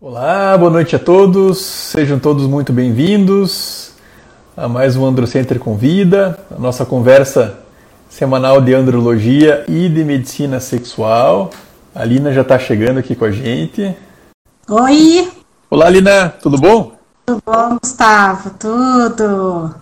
Olá, boa noite a todos, sejam todos muito bem-vindos a mais um Androcenter Convida, a nossa conversa semanal de andrologia e de medicina sexual. A Lina já está chegando aqui com a gente. Oi! Olá, Lina, tudo bom? Tudo bom, Gustavo? Tudo!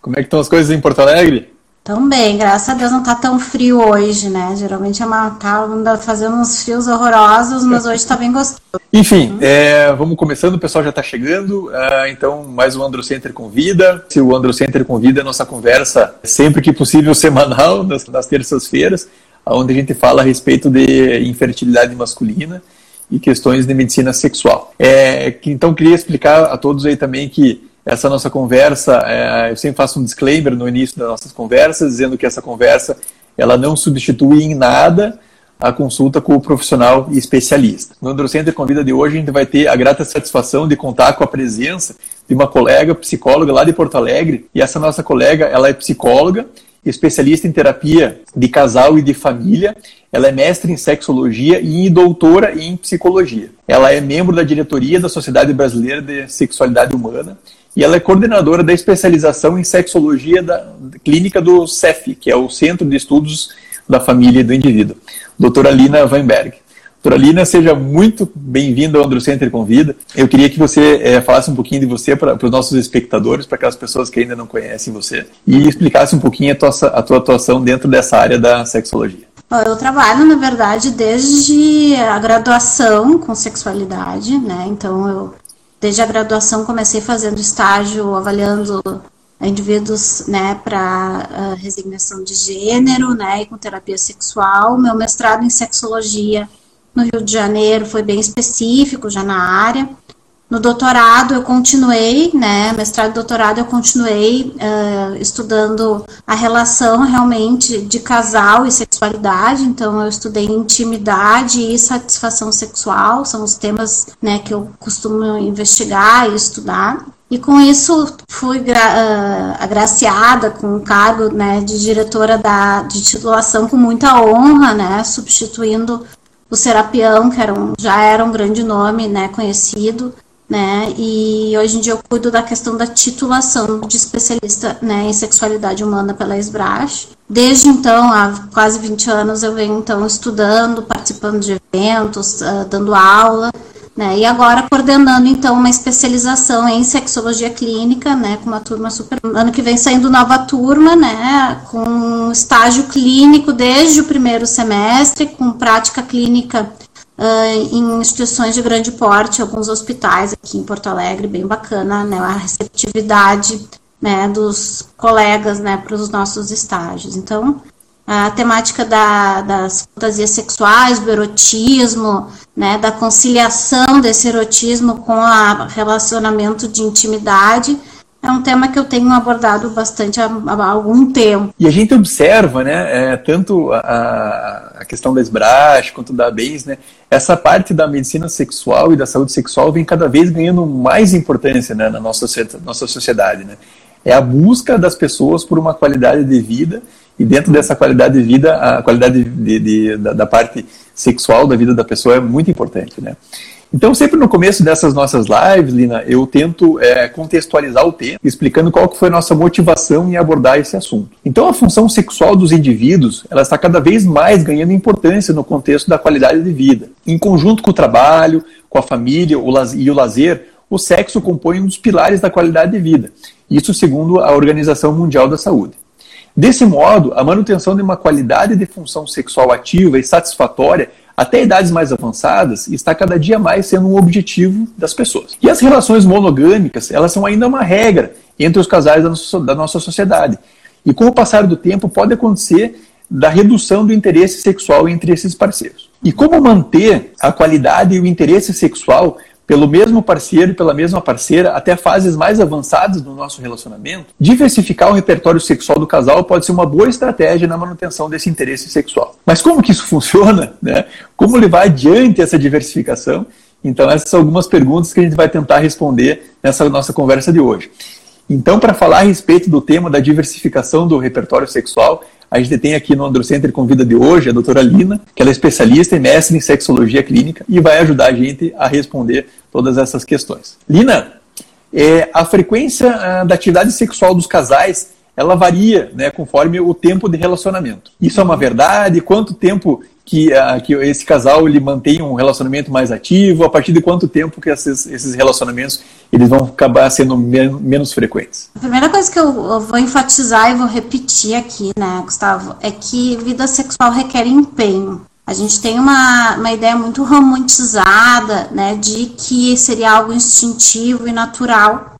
Como é que estão as coisas em Porto Alegre? Tão bem, graças a Deus não tá tão frio hoje, né? Geralmente é uma, tá fazendo uns frios horrorosos, mas hoje tá bem gostoso. Enfim, é, vamos começando, o pessoal já está chegando. Uh, então, mais um Androcenter Convida. Se o Androcenter Convida, nossa conversa, sempre que possível, semanal, nas, nas terças-feiras, onde a gente fala a respeito de infertilidade masculina e questões de medicina sexual. É, então, queria explicar a todos aí também que essa nossa conversa, é, eu sempre faço um disclaimer no início das nossas conversas, dizendo que essa conversa ela não substitui em nada a consulta com o profissional e especialista. No Androcenter Convida de hoje, a gente vai ter a grata satisfação de contar com a presença de uma colega psicóloga lá de Porto Alegre, e essa nossa colega, ela é psicóloga, especialista em terapia de casal e de família. Ela é mestre em sexologia e doutora em psicologia. Ela é membro da diretoria da Sociedade Brasileira de Sexualidade Humana e ela é coordenadora da especialização em sexologia da clínica do CEF, que é o Centro de Estudos da Família e do Indivíduo. Doutora Lina Weinberg. Doutora Lina, seja muito bem-vinda ao Androcenter Convida. Eu queria que você é, falasse um pouquinho de você para os nossos espectadores, para aquelas pessoas que ainda não conhecem você, e explicasse um pouquinho a tua, a tua atuação dentro dessa área da sexologia. Eu trabalho, na verdade, desde a graduação com sexualidade, né? Então, eu desde a graduação comecei fazendo estágio avaliando indivíduos né, para uh, resignação de gênero né, e com terapia sexual. Meu mestrado em sexologia no Rio de Janeiro foi bem específico já na área. No doutorado eu continuei, né, mestrado e doutorado eu continuei uh, estudando a relação realmente de casal e sexualidade, então eu estudei intimidade e satisfação sexual, são os temas, né, que eu costumo investigar e estudar. E com isso fui uh, agraciada com o cargo né, de diretora da, de titulação com muita honra, né, substituindo o Serapião, que era um, já era um grande nome né, conhecido, né? E hoje em dia eu cuido da questão da titulação de especialista né, em sexualidade humana pela SBRASH. Desde então, há quase 20 anos, eu venho então estudando, participando de eventos, uh, dando aula, né? E agora coordenando então uma especialização em sexologia clínica, né, com uma turma super ano que vem saindo nova turma, né, com estágio clínico desde o primeiro semestre, com prática clínica uh, em instituições de grande porte, alguns hospitais aqui em Porto Alegre, bem bacana, né, a receptividade né, dos colegas né, para os nossos estágios. Então, a temática da, das fantasias sexuais, do erotismo, né, da conciliação desse erotismo com o relacionamento de intimidade, é um tema que eu tenho abordado bastante há, há algum tempo. E a gente observa, né, é, tanto a, a, questão da SBRAS quanto da BEIS, né, essa parte da medicina sexual e da saúde sexual vem cada vez ganhando mais importância né, na nossa, nossa sociedade. Né. É a busca das pessoas por uma qualidade de vida e dentro dessa qualidade de vida, a qualidade de, de, da, da parte sexual da vida da pessoa é muito importante, né. Então, sempre no começo dessas nossas lives, Lina, eu tento é, contextualizar o tema, explicando qual que foi a nossa motivação em abordar esse assunto. Então, a função sexual dos indivíduos, ela está cada vez mais ganhando importância no contexto da qualidade de vida. Em conjunto com o trabalho, com a família e o lazer, o sexo compõe um dos pilares da qualidade de vida. Isso segundo a Organização Mundial da Saúde. Desse modo, a manutenção de uma qualidade de função sexual ativa e satisfatória até idades mais avançadas, está cada dia mais sendo um objetivo das pessoas. E as relações monogâmicas, elas são ainda uma regra entre os casais da nossa sociedade. E com o passar do tempo pode acontecer da redução do interesse sexual entre esses parceiros. E como manter a qualidade e o interesse sexual pelo mesmo parceiro e pela mesma parceira até fases mais avançadas do nosso relacionamento, diversificar o repertório sexual do casal pode ser uma boa estratégia na manutenção desse interesse sexual. Mas como que isso funciona? Né? Como levar adiante essa diversificação? Então, essas são algumas perguntas que a gente vai tentar responder nessa nossa conversa de hoje. Então, para falar a respeito do tema da diversificação do repertório sexual, a gente tem aqui no Androcenter Convida de hoje a doutora Lina, que ela é especialista e mestre em sexologia clínica e vai ajudar a gente a responder todas essas questões. Lina, é, a frequência ah, da atividade sexual dos casais ela varia né, conforme o tempo de relacionamento. Isso é uma verdade? Quanto tempo que, uh, que esse casal ele mantém um relacionamento mais ativo? A partir de quanto tempo que esses, esses relacionamentos eles vão acabar sendo men menos frequentes? A primeira coisa que eu, eu vou enfatizar e vou repetir aqui, né, Gustavo, é que vida sexual requer empenho. A gente tem uma, uma ideia muito romantizada, né, de que seria algo instintivo e natural.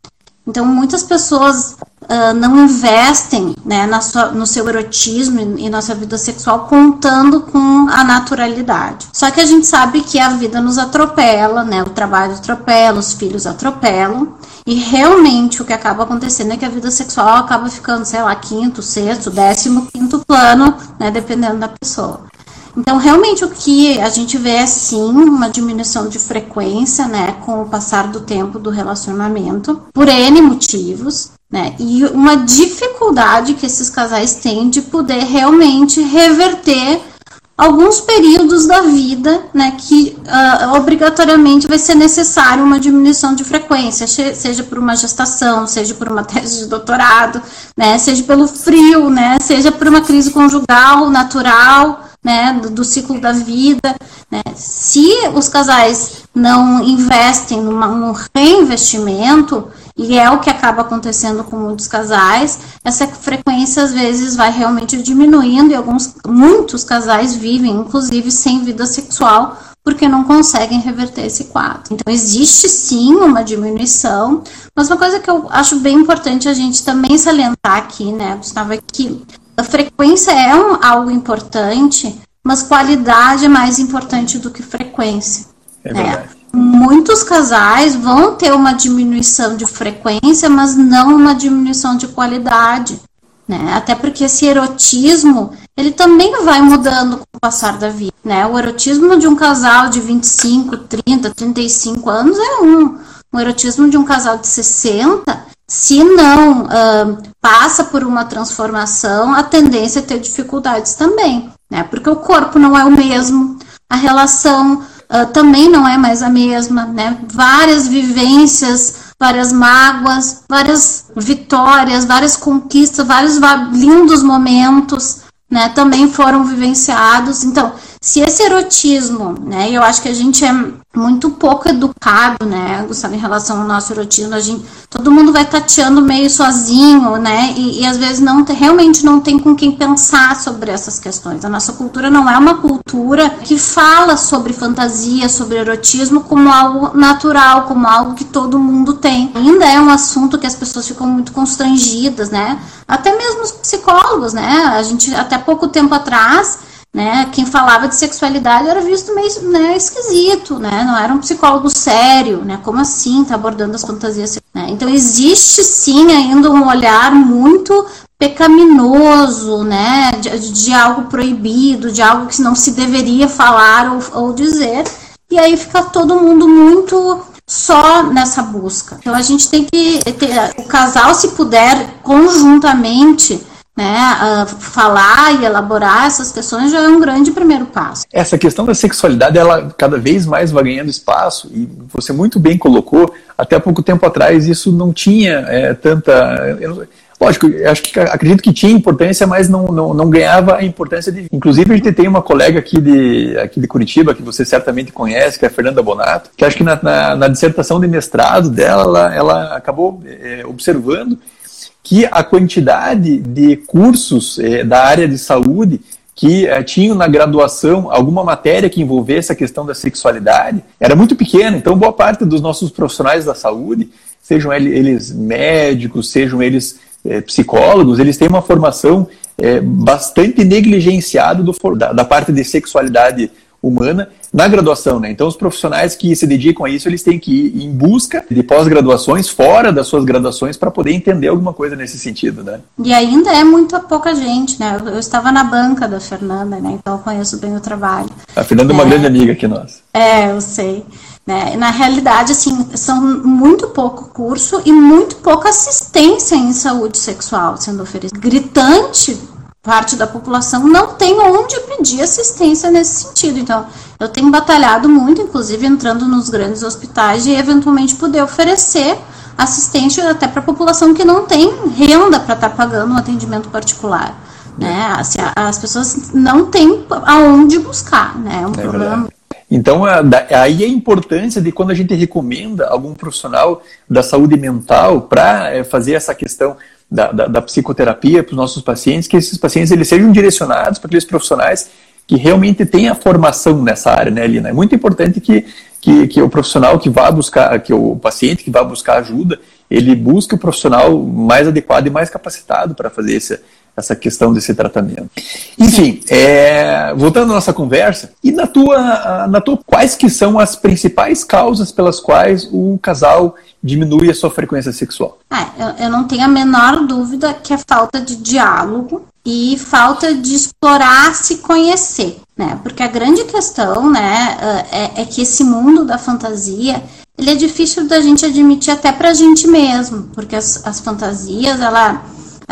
Então, muitas pessoas uh, não investem né, na sua, no seu erotismo e, e na sua vida sexual contando com a naturalidade. Só que a gente sabe que a vida nos atropela, né, o trabalho atropela, os filhos atropelam, e realmente o que acaba acontecendo é que a vida sexual acaba ficando, sei lá, quinto, sexto, décimo, quinto plano, né, dependendo da pessoa. Então, realmente, o que a gente vê é sim uma diminuição de frequência, né, com o passar do tempo do relacionamento, por N motivos, né? E uma dificuldade que esses casais têm de poder realmente reverter alguns períodos da vida, né, que uh, obrigatoriamente vai ser necessário uma diminuição de frequência, seja por uma gestação, seja por uma tese de doutorado, né, seja pelo frio, né, seja por uma crise conjugal natural, né, do, do ciclo da vida. Né. Se os casais não investem numa, num reinvestimento, e é o que acaba acontecendo com muitos casais, essa frequência às vezes vai realmente diminuindo e alguns, muitos casais vivem, inclusive, sem vida sexual, porque não conseguem reverter esse quadro. Então, existe sim uma diminuição, mas uma coisa que eu acho bem importante a gente também salientar aqui, né, Gustavo, é que a frequência é um, algo importante, mas qualidade é mais importante do que frequência. É né? verdade. Muitos casais vão ter uma diminuição de frequência, mas não uma diminuição de qualidade. Né? Até porque esse erotismo, ele também vai mudando com o passar da vida. Né? O erotismo de um casal de 25, 30, 35 anos é um. O erotismo de um casal de 60 se não uh, passa por uma transformação, a tendência é ter dificuldades também, né? Porque o corpo não é o mesmo, a relação uh, também não é mais a mesma, né? Várias vivências, várias mágoas, várias vitórias, várias conquistas, vários lindos momentos, né? Também foram vivenciados. Então, se esse erotismo, né? Eu acho que a gente é muito pouco educado, né, Gustavo, em relação ao nosso erotismo. A gente, todo mundo vai tateando meio sozinho, né, e, e às vezes não realmente não tem com quem pensar sobre essas questões. A nossa cultura não é uma cultura que fala sobre fantasia, sobre erotismo como algo natural, como algo que todo mundo tem. Ainda é um assunto que as pessoas ficam muito constrangidas, né, até mesmo os psicólogos, né, a gente até pouco tempo atrás né? Quem falava de sexualidade era visto meio né, esquisito, né? Não era um psicólogo sério, né? Como assim tá abordando as fantasias? Né? Então existe sim ainda um olhar muito pecaminoso, né? De, de, algo proibido, de algo que não se deveria falar ou, ou dizer. E aí fica todo mundo muito só nessa busca. Então a gente tem que ter, o casal se puder conjuntamente né, falar e elaborar essas questões já é um grande primeiro passo. Essa questão da sexualidade, ela cada vez mais vai ganhando espaço e você muito bem colocou, até pouco tempo atrás isso não tinha é, tanta... Eu, lógico, acho que acredito que tinha importância, mas não, não, não ganhava a importância de... Inclusive a gente tem uma colega aqui de, aqui de Curitiba, que você certamente conhece, que é a Fernanda Bonato, que acho que na, na, na dissertação de mestrado dela, ela, ela acabou é, observando que a quantidade de cursos eh, da área de saúde que eh, tinham na graduação alguma matéria que envolvesse a questão da sexualidade era muito pequena. Então, boa parte dos nossos profissionais da saúde, sejam eles médicos, sejam eles eh, psicólogos, eles têm uma formação bastante negligenciada da, da parte de sexualidade humana na graduação, né? Então, os profissionais que se dedicam a isso, eles têm que ir em busca de pós-graduações fora das suas graduações para poder entender alguma coisa nesse sentido, né? E ainda é muito pouca gente, né? Eu, eu estava na banca da Fernanda, né? Então, eu conheço bem o trabalho. A Fernanda é uma é. grande amiga aqui nossa. É, eu sei. Né? Na realidade, assim, são muito pouco curso e muito pouca assistência em saúde sexual sendo oferecida. Gritante parte da população não tem onde pedir assistência nesse sentido. Então, eu tenho batalhado muito, inclusive entrando nos grandes hospitais e eventualmente poder oferecer assistência até para a população que não tem renda para estar tá pagando um atendimento particular. Né? Assim, as pessoas não têm aonde buscar, né? É um é problema. Verdade. Então, aí a importância de quando a gente recomenda algum profissional da saúde mental para é, fazer essa questão da, da, da psicoterapia para os nossos pacientes, que esses pacientes eles sejam direcionados para aqueles profissionais que realmente têm a formação nessa área, né, Lina? É muito importante que, que, que o profissional que vá buscar, que o paciente que vá buscar ajuda, ele busque o profissional mais adequado e mais capacitado para fazer esse, essa questão desse tratamento. Enfim, é, voltando à nossa conversa, e na tua, na tua, quais que são as principais causas pelas quais o casal diminui a sua frequência sexual? Ah, eu, eu não tenho a menor dúvida que é falta de diálogo e falta de explorar se conhecer, né? Porque a grande questão, né, é, é que esse mundo da fantasia ele é difícil da gente admitir até pra gente mesmo, porque as, as fantasias, ela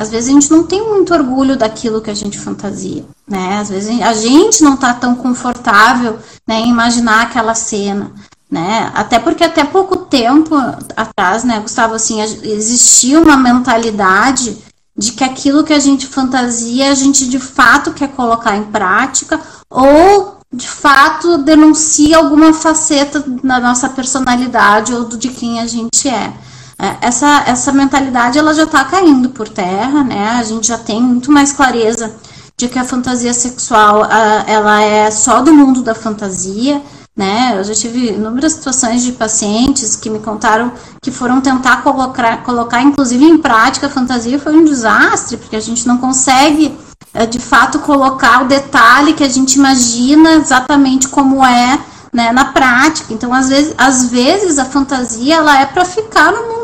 às vezes a gente não tem muito orgulho daquilo que a gente fantasia, né? Às vezes a gente não está tão confortável né, em imaginar aquela cena, né? Até porque até pouco tempo atrás, né, Gustavo, assim, existia uma mentalidade de que aquilo que a gente fantasia a gente de fato quer colocar em prática ou de fato denuncia alguma faceta da nossa personalidade ou de quem a gente é. É, essa, essa mentalidade ela já está caindo por terra, né? A gente já tem muito mais clareza de que a fantasia sexual ela é só do mundo da fantasia, né? Eu já tive inúmeras situações de pacientes que me contaram que foram tentar colocar, colocar inclusive em prática a fantasia foi um desastre, porque a gente não consegue é, de fato colocar o detalhe que a gente imagina exatamente como é né, na prática. Então, às vezes, às vezes a fantasia ela é para ficar no mundo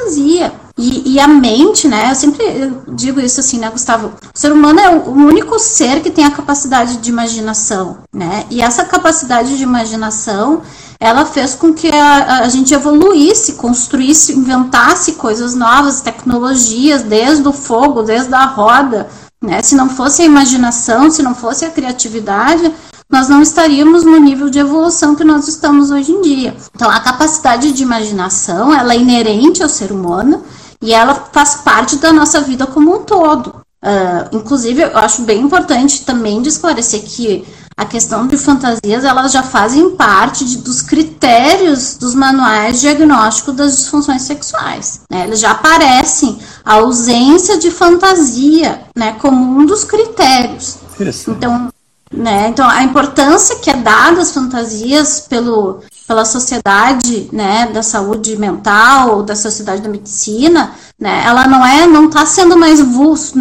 fantasia. E, e, a mente, né? Eu sempre digo isso assim, né, Gustavo? O ser humano é o único ser que tem a capacidade de imaginação, né? E essa capacidade de imaginação, ela fez com que a, a gente evoluísse, construísse, inventasse coisas novas, tecnologias, desde o fogo, desde a roda, né? Se não fosse a imaginação, se não fosse a criatividade, nós não estaríamos no nível de evolução que nós estamos hoje em dia. Então, a capacidade de imaginação, ela é inerente ao ser humano e ela faz parte da nossa vida como um todo. Uh, inclusive, eu acho bem importante também de esclarecer que a questão de fantasias, elas já fazem parte de, dos critérios dos manuais de diagnóstico das disfunções sexuais. Né? Eles já aparecem a ausência de fantasia né, como um dos critérios. Então, né? Então, a importância que é dada às fantasias pelo, pela sociedade né, da saúde mental, da sociedade da medicina, né, ela não é, não está sendo mais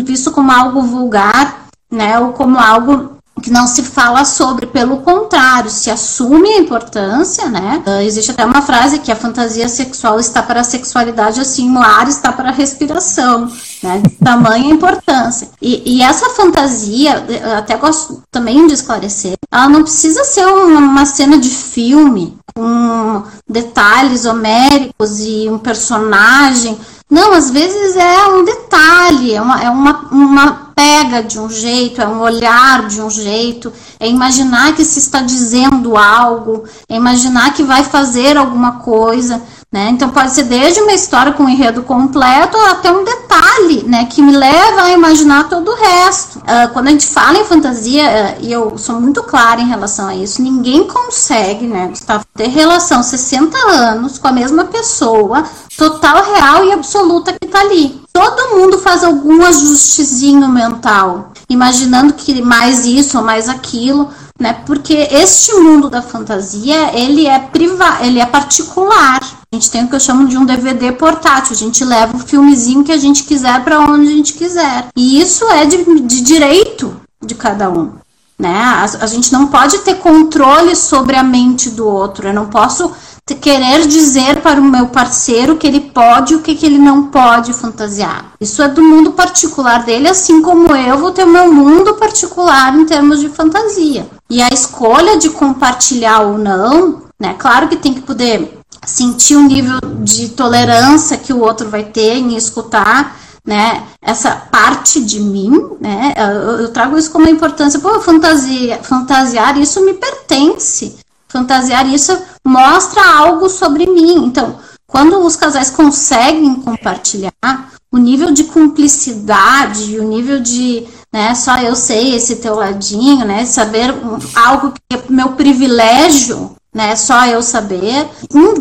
visto como algo vulgar, né, ou como algo que não se fala sobre, pelo contrário, se assume a importância, né? Uh, existe até uma frase que a fantasia sexual está para a sexualidade, assim, o ar está para a respiração, né? Tamanha importância. E, e, essa fantasia, até gosto também de esclarecer, ela não precisa ser uma, uma cena de filme com detalhes homéricos e um personagem. Não, às vezes é um detalhe, é uma, é uma, uma pega de um jeito, é um olhar de um jeito, é imaginar que se está dizendo algo, é imaginar que vai fazer alguma coisa. Né? Então pode ser desde uma história com um enredo completo até um detalhe, né, que me leva a imaginar todo o resto. Uh, quando a gente fala em fantasia, uh, e eu sou muito clara em relação a isso, ninguém consegue, né, Gustavo, ter relação 60 anos com a mesma pessoa, total, real e absoluta que está ali. Todo mundo faz algum ajustezinho mental, imaginando que mais isso ou mais aquilo, né? Porque este mundo da fantasia, ele é privado, ele é particular. A gente tem o que eu chamo de um DVD portátil. A gente leva o filmezinho que a gente quiser para onde a gente quiser. E isso é de, de direito de cada um. Né? A, a gente não pode ter controle sobre a mente do outro. Eu não posso querer dizer para o meu parceiro que ele pode e o que, que ele não pode fantasiar. Isso é do mundo particular dele, assim como eu vou ter o meu mundo particular em termos de fantasia. E a escolha de compartilhar ou não né? Claro que tem que poder sentir o nível de tolerância que o outro vai ter em escutar, né, essa parte de mim, né, eu, eu trago isso como uma importância, pô, fantasia, fantasiar isso me pertence, fantasiar isso mostra algo sobre mim, então, quando os casais conseguem compartilhar, o nível de cumplicidade, o nível de, né, só eu sei esse teu ladinho, né, saber algo que é meu privilégio, né? Só eu saber.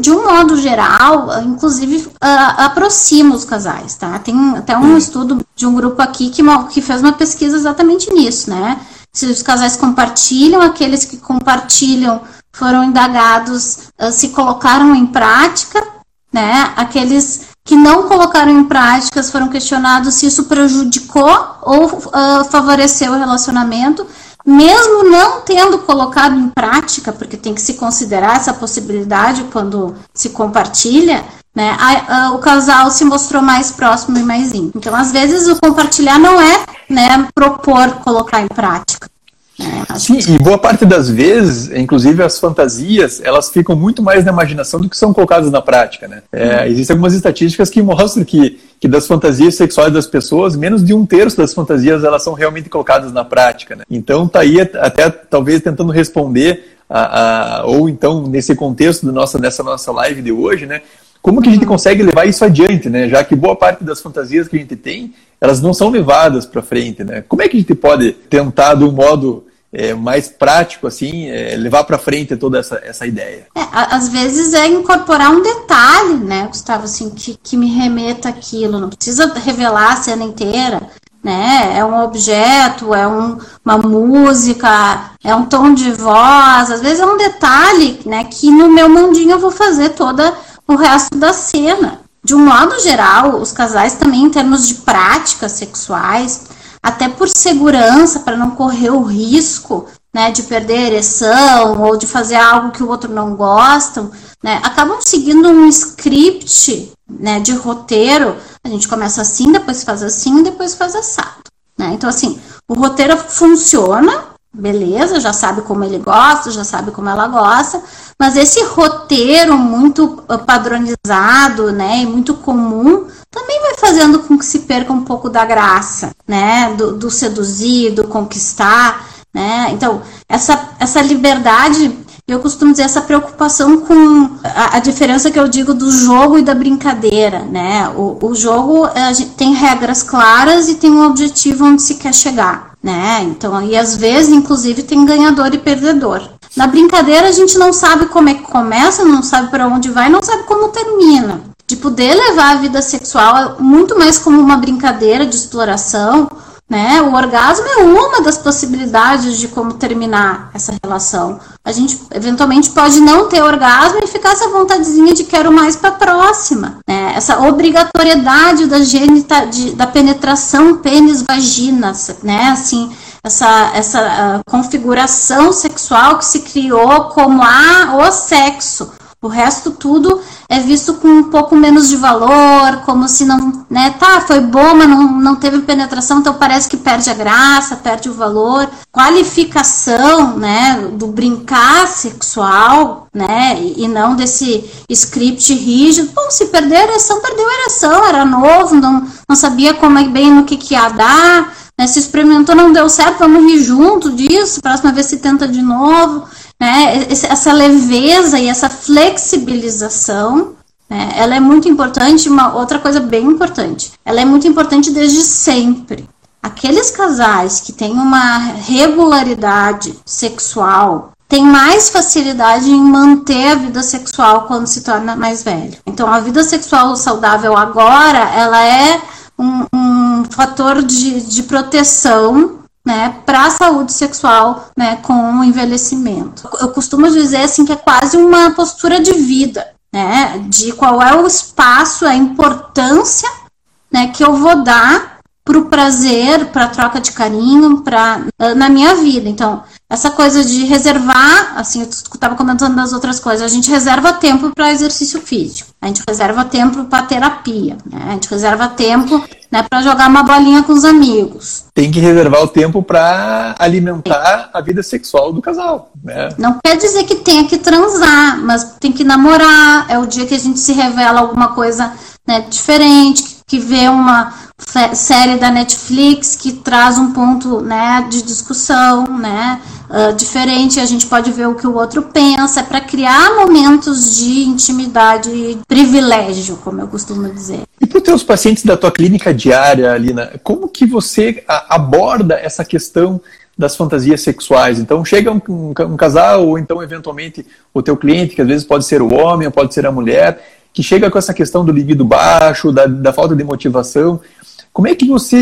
De um modo geral, inclusive uh, aproxima os casais, tá? Tem até um estudo de um grupo aqui que, que fez uma pesquisa exatamente nisso, né? Se os casais compartilham, aqueles que compartilham foram indagados uh, se colocaram em prática, né? Aqueles que não colocaram em práticas foram questionados se isso prejudicou ou uh, favoreceu o relacionamento mesmo não tendo colocado em prática, porque tem que se considerar essa possibilidade quando se compartilha, né, a, a, o casal se mostrou mais próximo e mais íntimo. Então, às vezes, o compartilhar não é né, propor colocar em prática. Sim, e boa parte das vezes, inclusive as fantasias, elas ficam muito mais na imaginação do que são colocadas na prática, né? É, uhum. existem algumas estatísticas que mostram que, que das fantasias sexuais das pessoas, menos de um terço das fantasias elas são realmente colocadas na prática, né? Então tá aí até talvez tentando responder a, a, ou então nesse contexto do nossa, dessa nossa live de hoje, né? Como que a gente uhum. consegue levar isso adiante, né? Já que boa parte das fantasias que a gente tem, elas não são levadas para frente, né? Como é que a gente pode tentar, de um modo é, mais prático, assim, é, levar para frente toda essa, essa ideia? É, às vezes é incorporar um detalhe, né, Gustavo, assim, que, que me remeta aquilo. Não precisa revelar a cena inteira, né? É um objeto, é um, uma música, é um tom de voz. Às vezes é um detalhe, né, que no meu mundinho eu vou fazer toda o resto da cena. De um modo geral, os casais também, em termos de práticas sexuais, até por segurança, para não correr o risco né, de perder a ereção ou de fazer algo que o outro não gosta, né, acabam seguindo um script né, de roteiro. A gente começa assim, depois faz assim, depois faz assado. Né? Então, assim, o roteiro funciona, beleza, já sabe como ele gosta, já sabe como ela gosta, mas esse roteiro muito padronizado, né, e muito comum, também vai fazendo com que se perca um pouco da graça, né, do, do seduzir, do conquistar, né, então, essa, essa liberdade, eu costumo dizer essa preocupação com a, a diferença que eu digo do jogo e da brincadeira, né, o, o jogo tem regras claras e tem um objetivo onde se quer chegar, né, então, e às vezes, inclusive, tem ganhador e perdedor, na brincadeira a gente não sabe como é que começa, não sabe para onde vai, não sabe como termina. De poder levar a vida sexual muito mais como uma brincadeira de exploração, né? O orgasmo é uma das possibilidades de como terminar essa relação. A gente eventualmente pode não ter orgasmo e ficar essa vontadezinha de quero mais para próxima, né? Essa obrigatoriedade da genita, de, da penetração pênis-vagina, né? Assim, essa, essa uh, configuração sexual que se criou como a, o sexo. O resto tudo é visto com um pouco menos de valor, como se não, né, tá, foi bom, mas não, não teve penetração, então parece que perde a graça, perde o valor. Qualificação, né, do brincar sexual, né, e, não desse script rígido. Bom, se perder a ereção, perdeu a ereção, era novo, não, não sabia como é bem no que, que ia dar, né? Se experimentou, não deu certo, vamos rir junto disso, próxima vez se tenta de novo. Né? Essa leveza e essa flexibilização, né? ela é muito importante. Uma outra coisa bem importante, ela é muito importante desde sempre. Aqueles casais que têm uma regularidade sexual têm mais facilidade em manter a vida sexual quando se torna mais velho. Então, a vida sexual saudável agora, ela é um, um fator de, de proteção né, para a saúde sexual né, com o envelhecimento. Eu costumo dizer assim que é quase uma postura de vida, né, de qual é o espaço, a importância né, que eu vou dar para o prazer, para a troca de carinho, para na minha vida. Então, essa coisa de reservar, assim, eu estava comentando das outras coisas, a gente reserva tempo para exercício físico, a gente reserva tempo para terapia, né? a gente reserva tempo né, para jogar uma bolinha com os amigos. Tem que reservar o tempo para alimentar a vida sexual do casal, né? Não quer dizer que tenha que transar, mas tem que namorar. É o dia que a gente se revela alguma coisa né, diferente, que vê uma série da Netflix que traz um ponto né, de discussão, né? Uh, diferente, a gente pode ver o que o outro pensa, é para criar momentos de intimidade e privilégio, como eu costumo dizer. E para os teus pacientes da tua clínica diária, Alina, como que você aborda essa questão das fantasias sexuais? Então, chega um, um, um casal, ou então, eventualmente, o teu cliente, que às vezes pode ser o homem, ou pode ser a mulher, que chega com essa questão do libido baixo, da, da falta de motivação, como é que você,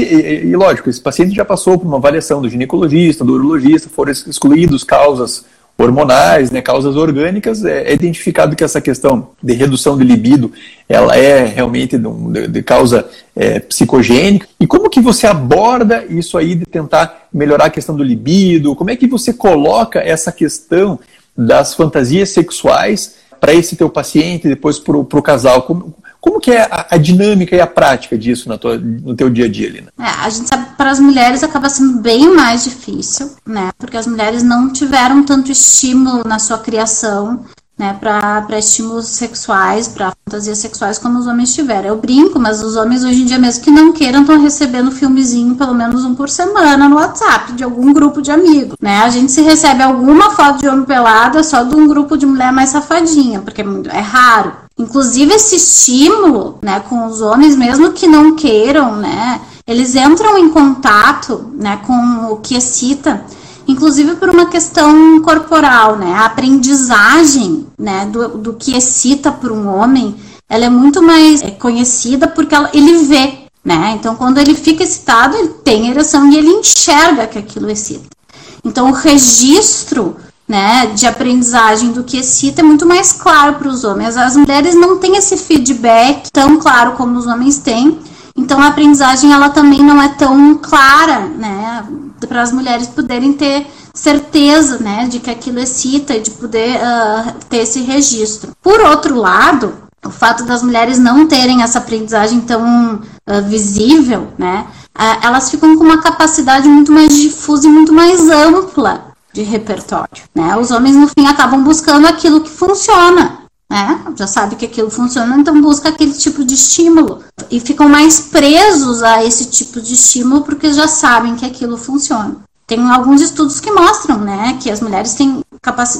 e, lógico, esse paciente já passou por uma avaliação do ginecologista, do urologista, foram excluídos causas hormonais, né, causas orgânicas, é, é, identificado que essa questão de redução de libido, ela é realmente de, de causa é, psicogênica. E como que você aborda isso aí de tentar melhorar a questão do libido? Como é que você coloca essa questão das fantasias sexuais para esse teu paciente, depois para o casal? Como, como que é a, a, dinâmica e a prática disso na tua, no teu dia a dia, Lina? É, a gente sabe que para as mulheres acaba sendo bem mais difícil, né? Porque as mulheres não tiveram tanto estímulo na sua criação, né? Para estímulos sexuais, para fantasias sexuais como os homens tiveram. Eu brinco, mas os homens hoje em dia, mesmo que não queiram, estão recebendo filmezinho pelo menos um por semana no WhatsApp de algum grupo de amigos, né? A gente se recebe alguma foto de homem pelado é só de um grupo de mulher mais safadinha, porque é, é raro. Inclusive esse estímulo, né, com os homens, mesmo que não queiram, né, eles entram em contato, né, com o que excita, inclusive por uma questão corporal, né, a aprendizagem, né, do, do que excita para um homem, ela é muito mais é, conhecida porque ela, ele vê, né, então quando ele fica excitado, ele tem ereção e ele enxerga que aquilo excita. Então o registro né, de aprendizagem do que excita é muito mais claro para os homens. As mulheres não têm esse feedback tão claro como os homens têm. Então a aprendizagem ela também não é tão clara, né, para as mulheres poderem ter certeza, né, de que aquilo excita e de poder uh, ter esse registro. Por outro lado, o fato das mulheres não terem essa aprendizagem tão uh, visível, né, uh, elas ficam com uma capacidade muito mais difusa e muito mais ampla de repertório. Né? Os homens, no fim, acabam buscando aquilo que funciona. Né? Já sabe que aquilo funciona, então busca aquele tipo de estímulo. E ficam mais presos a esse tipo de estímulo porque já sabem que aquilo funciona. Tem alguns estudos que mostram né, que as mulheres têm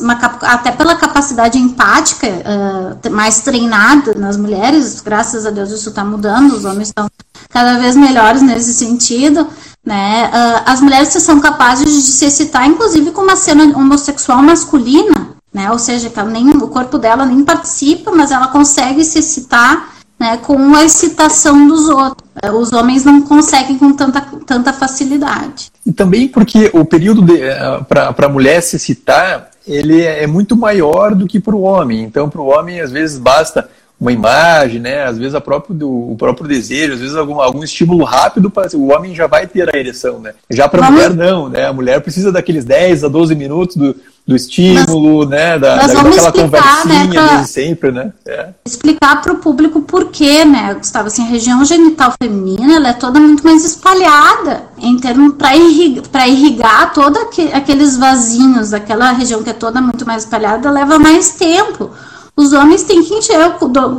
uma, até pela capacidade empática uh, mais treinada nas mulheres, graças a Deus isso está mudando, os homens estão cada vez melhores nesse sentido, né? Uh, as mulheres são capazes de se excitar, inclusive, com uma cena homossexual masculina, né? Ou seja, que nem, o corpo dela nem participa, mas ela consegue se excitar né, com a excitação dos outros. Eh, os homens não conseguem com tanta, tanta facilidade. E também porque o período eh, para a mulher se excitar ele é, é muito maior do que para o homem. Então, para o homem, às vezes, basta uma imagem, né? Às vezes a próprio do, o próprio desejo, às vezes algum, algum estímulo rápido para o homem já vai ter a ereção, né? Já para a mulher não, né? A mulher precisa daqueles 10 a 12 minutos do, do estímulo, mas, né? Da, da, daquela explicar, conversinha né, pra, desde sempre, né? É. Explicar para o público por quê, né, Gustavo? Assim, a região genital feminina ela é toda muito mais espalhada em termos para irrigar, irrigar todos aqueles vasinhos daquela região que é toda muito mais espalhada leva mais tempo. Os homens têm que encher o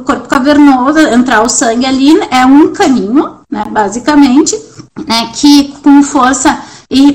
corpo cavernoso, entrar o sangue ali, é um caninho, né, basicamente, né, que com força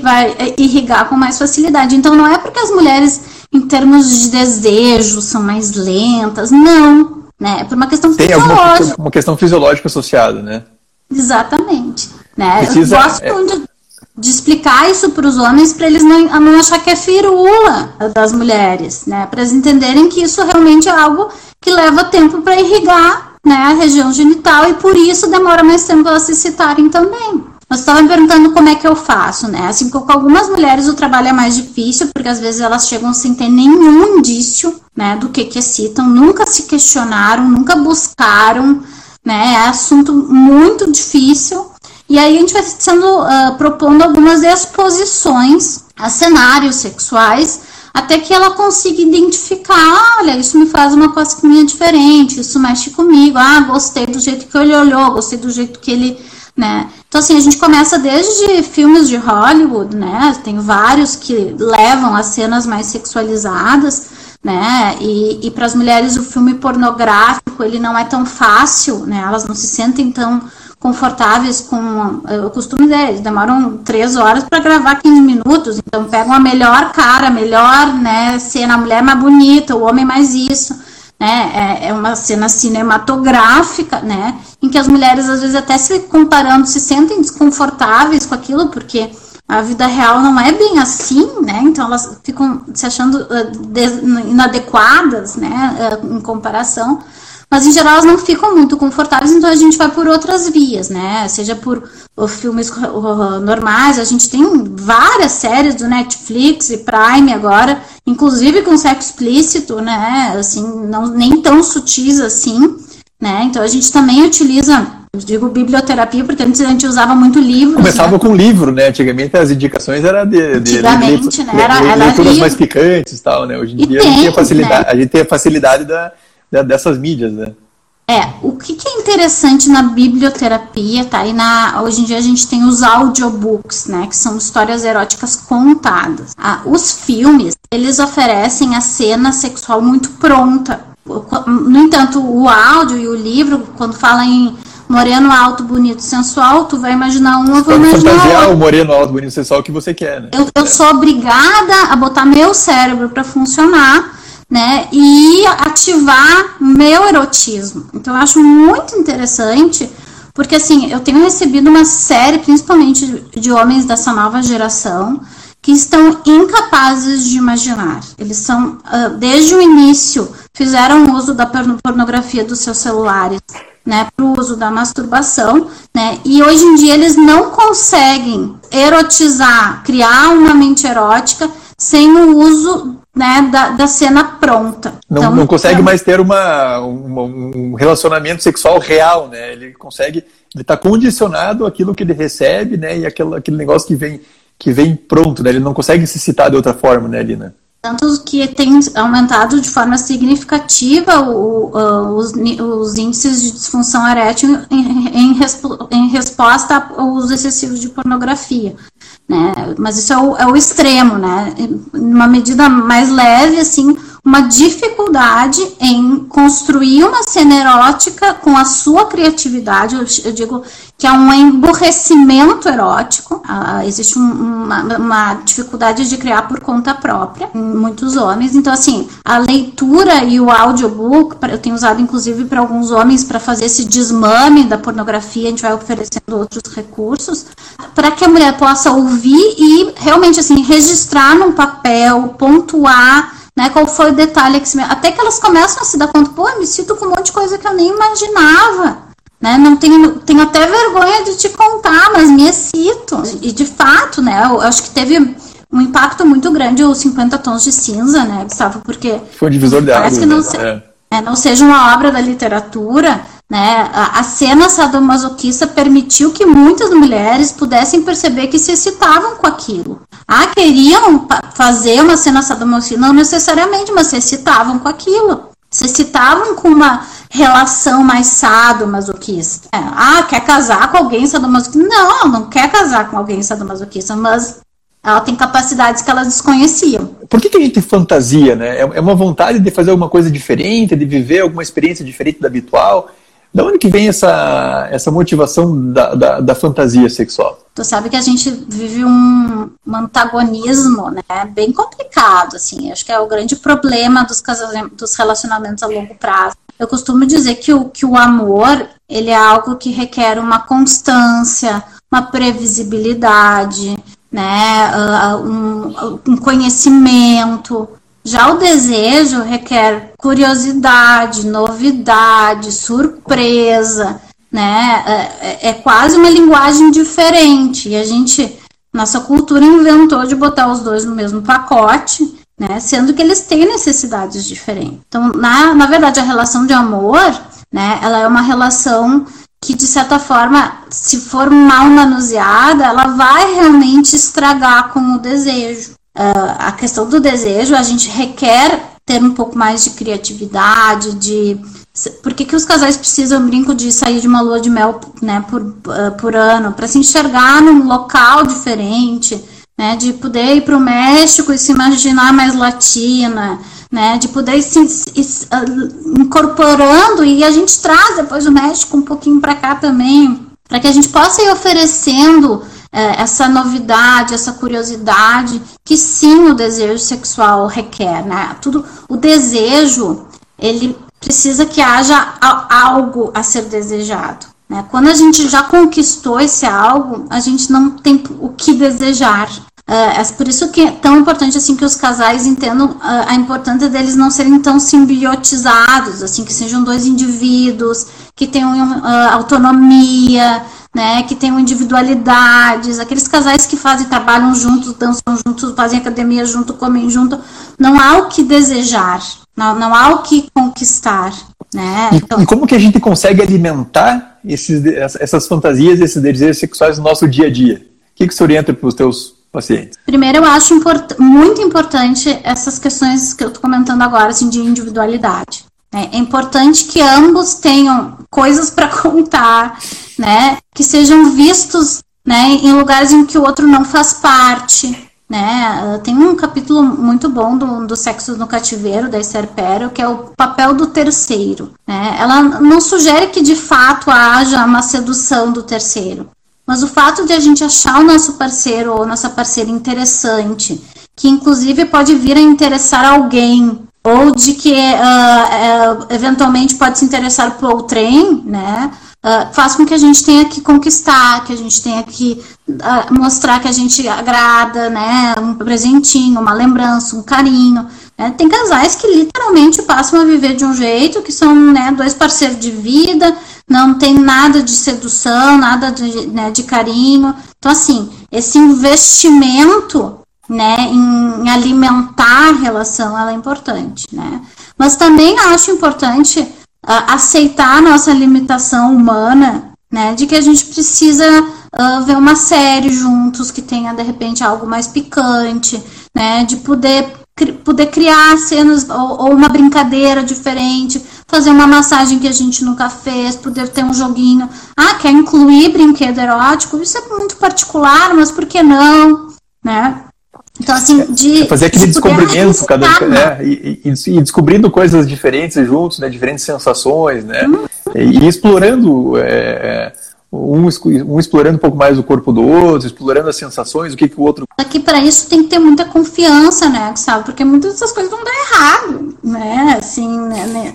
vai irrigar com mais facilidade. Então não é porque as mulheres, em termos de desejo, são mais lentas, não. Né? É por uma questão Tem fisiológica. Alguma, uma questão fisiológica associada, né? Exatamente. Né? Precisa, Eu gosto é... de de explicar isso para os homens para eles não, não achar que é firula das mulheres, né? Para eles entenderem que isso realmente é algo que leva tempo para irrigar né, a região genital e por isso demora mais tempo elas se excitarem também. Você estava me perguntando como é que eu faço, né? Assim, com algumas mulheres o trabalho é mais difícil, porque às vezes elas chegam sem ter nenhum indício, né, do que que excitam, nunca se questionaram, nunca buscaram, né? É assunto muito difícil. E aí a gente vai sendo uh, propondo algumas exposições a cenários sexuais até que ela consiga identificar, olha, isso me faz uma cosquinha diferente, isso mexe comigo, ah, gostei do jeito que ele olhou, gostei do jeito que ele né? Então assim, a gente começa desde filmes de Hollywood, né? Tem vários que levam a cenas mais sexualizadas, né? E, e para as mulheres o filme pornográfico ele não é tão fácil, né? Elas não se sentem tão confortáveis com. Eu costumo dizer, eles demoram três horas para gravar 15 minutos, então pegam a melhor cara, a melhor né, cena, a mulher mais bonita, o homem mais isso. Né, é, é uma cena cinematográfica, né, em que as mulheres, às vezes, até se comparando, se sentem desconfortáveis com aquilo, porque a vida real não é bem assim, né? Então elas ficam se achando uh, inadequadas, né, uh, em comparação mas em geral elas não ficam muito confortáveis, então a gente vai por outras vias, né? Seja por filmes normais, a gente tem várias séries do Netflix e Prime agora, inclusive com sexo explícito, né? Assim, não, nem tão sutis assim, né? Então a gente também utiliza eu digo biblioterapia porque antes a gente usava muito livro. Começava né? com livro, né? Antigamente as indicações eram de, de, Antigamente, de, né? Era, era leituras mais picantes e tal, né? Hoje em e dia tem, a, gente tem a, facilidade, né? a gente tem a facilidade da, dessas mídias, né? É, o que, que, é interessante na biblioterapia, tá? E na, hoje em dia a gente tem os audiobooks, né? Que são histórias eróticas contadas. Ah, os filmes, eles oferecem a cena sexual muito pronta. No entanto, o áudio e o livro, quando fala em moreno alto, bonito, sensual, tu vai imaginar um, eu vou imaginar fantasiar o moreno alto, bonito, sensual que você quer, né? Eu, eu sou obrigada a botar meu cérebro para funcionar né? E ativar meu erotismo. Então eu acho muito interessante, porque assim, eu tenho recebido uma série, principalmente de homens dessa nova geração, que estão incapazes de imaginar. Eles são, ah, desde o início, fizeram uso da pornografia dos seus celulares, né, para o uso da masturbação, né, e hoje em dia eles não conseguem erotizar, criar uma mente erótica sem o uso né, da, da cena pronta. Não, então, não consegue é... mais ter uma, uma, um relacionamento sexual real, né? Ele consegue, ele está condicionado àquilo que ele recebe, né? E aquele, aquele negócio que vem que vem pronto, né? Ele não consegue se citar de outra forma, né, Lina? Tanto que tem aumentado de forma significativa o, o, os, os, índices de disfunção erétil em, em, em resposta aos excessivos de pornografia. Né? Mas isso é o, é o extremo, né? Uma medida mais leve, assim, uma dificuldade em construir uma cena erótica com a sua criatividade. Eu, digo que é um emburrecimento erótico. Ah, existe um, uma, uma, dificuldade de criar por conta própria em muitos homens. Então, assim, a leitura e o audiobook, eu tenho usado inclusive para alguns homens para fazer esse desmame da pornografia, a gente vai oferecendo outros recursos, para que a mulher possa ouvir e realmente, assim, registrar num papel, pontuar né? Qual foi o detalhe que se... até que elas começam a se dar conta, pô, eu me sinto com um monte de coisa que eu nem imaginava, né? Não tenho, tenho até vergonha de te contar, mas me excito. E de fato, né? Eu acho que teve um impacto muito grande os 50 tons de cinza, né, Gustavo? Porque foi divisor de águas. que não, né? se, é. É, não seja uma obra da literatura, né? A, cena sadomasoquista permitiu que muitas mulheres pudessem perceber que se excitavam com aquilo. Ah, queriam fazer uma cena sadomasoquista? Não necessariamente, mas se excitavam com aquilo. Se excitavam com uma relação mais sadomasoquista. É, ah, quer casar com alguém sadomasoquista? Não, não quer casar com alguém sadomasoquista, mas ela tem capacidades que elas desconheciam. Por que, que a gente fantasia, né? É, é uma vontade de fazer alguma coisa diferente, de viver alguma experiência diferente da habitual. Da onde que vem essa, essa motivação da, da, da fantasia sexual? Tu sabe que a gente vive um, um, antagonismo, né, bem complicado, assim, acho que é o grande problema dos, dos relacionamentos a longo prazo. Eu costumo dizer que o, que o amor, ele é algo que requer uma constância, uma previsibilidade, né, uh, um, um conhecimento, já o desejo requer curiosidade, novidade, surpresa, né? É, é, é, quase uma linguagem diferente. E a gente, nossa cultura inventou de botar os dois no mesmo pacote, né? Sendo que eles têm necessidades diferentes. Então, na, na verdade, a relação de amor, né? Ela é uma relação que de certa forma, se for mal manuseada, ela vai realmente estragar com o desejo uh, a questão do desejo, a gente requer ter um pouco mais de criatividade, de por que, que os casais precisam, brinco, de sair de uma lua de mel né, por, uh, por ano? Para se enxergar num local diferente, né, de poder ir para o México e se imaginar mais latina, né, de poder ir se, se uh, incorporando, e a gente traz depois o México um pouquinho para cá também, para que a gente possa ir oferecendo é, essa novidade, essa curiosidade que sim o desejo sexual requer, né? Tudo o desejo ele precisa que haja algo a ser desejado. Né? Quando a gente já conquistou esse algo, a gente não tem o que desejar. É, é por isso que é tão importante assim que os casais entendam uh, a importância deles não serem tão simbiotizados, assim que sejam dois indivíduos que tenham uh, autonomia, né, que tenham individualidades, aqueles casais que fazem, trabalham juntos, dançam juntos, fazem academia junto, comem junto, não há o que desejar, não, não há o que conquistar, né? Então, e, como que a gente consegue alimentar esses, essas fantasias, esses desejos sexuais no nosso dia a dia? O que, que você orienta para os teus pacientes? Primeiro, eu acho import muito importante essas questões que eu estou comentando agora, assim, de individualidade. É importante que ambos tenham coisas para contar, né? Que sejam vistos, né? Em lugares em que o outro não faz parte, né? Tem um capítulo muito bom do, do Sexo no Cativeiro, da Esther Perel, que é o papel do terceiro, né? Ela não sugere que de fato haja uma sedução do terceiro, mas o fato de a gente achar o nosso parceiro ou nossa parceira interessante, que inclusive pode vir a interessar alguém, ou de que uh, uh, eventualmente pode se interessar por outrem, né? Uh, faz com que a gente tenha que conquistar, que a gente tenha que uh, mostrar que a gente agrada, né? Um presentinho, uma lembrança, um carinho. Né? Tem casais que literalmente passam a viver de um jeito, que são né, dois parceiros de vida, não tem nada de sedução, nada de, né, de carinho. Então, assim, esse investimento né, em, alimentar a relação, ela é importante, né? Mas também acho importante uh, aceitar a nossa limitação humana, né, de que a gente precisa uh, ver uma série juntos que tenha de repente algo mais picante, né, de poder poder criar cenas ou, ou, uma brincadeira diferente, fazer uma massagem que a gente nunca fez, poder ter um joguinho. Ah, quer incluir brinquedo erótico? Isso é muito particular, mas por que não? Né? Então, assim, de. É fazer aquele de descobrimento, cada, né, e, e, e, descobrindo coisas diferentes juntos, né, diferentes sensações, né, uhum. e, e, explorando. É, um, um, explorando um pouco mais o corpo do outro, explorando as sensações, o que, que o outro. Aqui para isso tem que ter muita confiança, né, sabe? Porque muitas dessas coisas vão dar errado, né? Assim, né, né?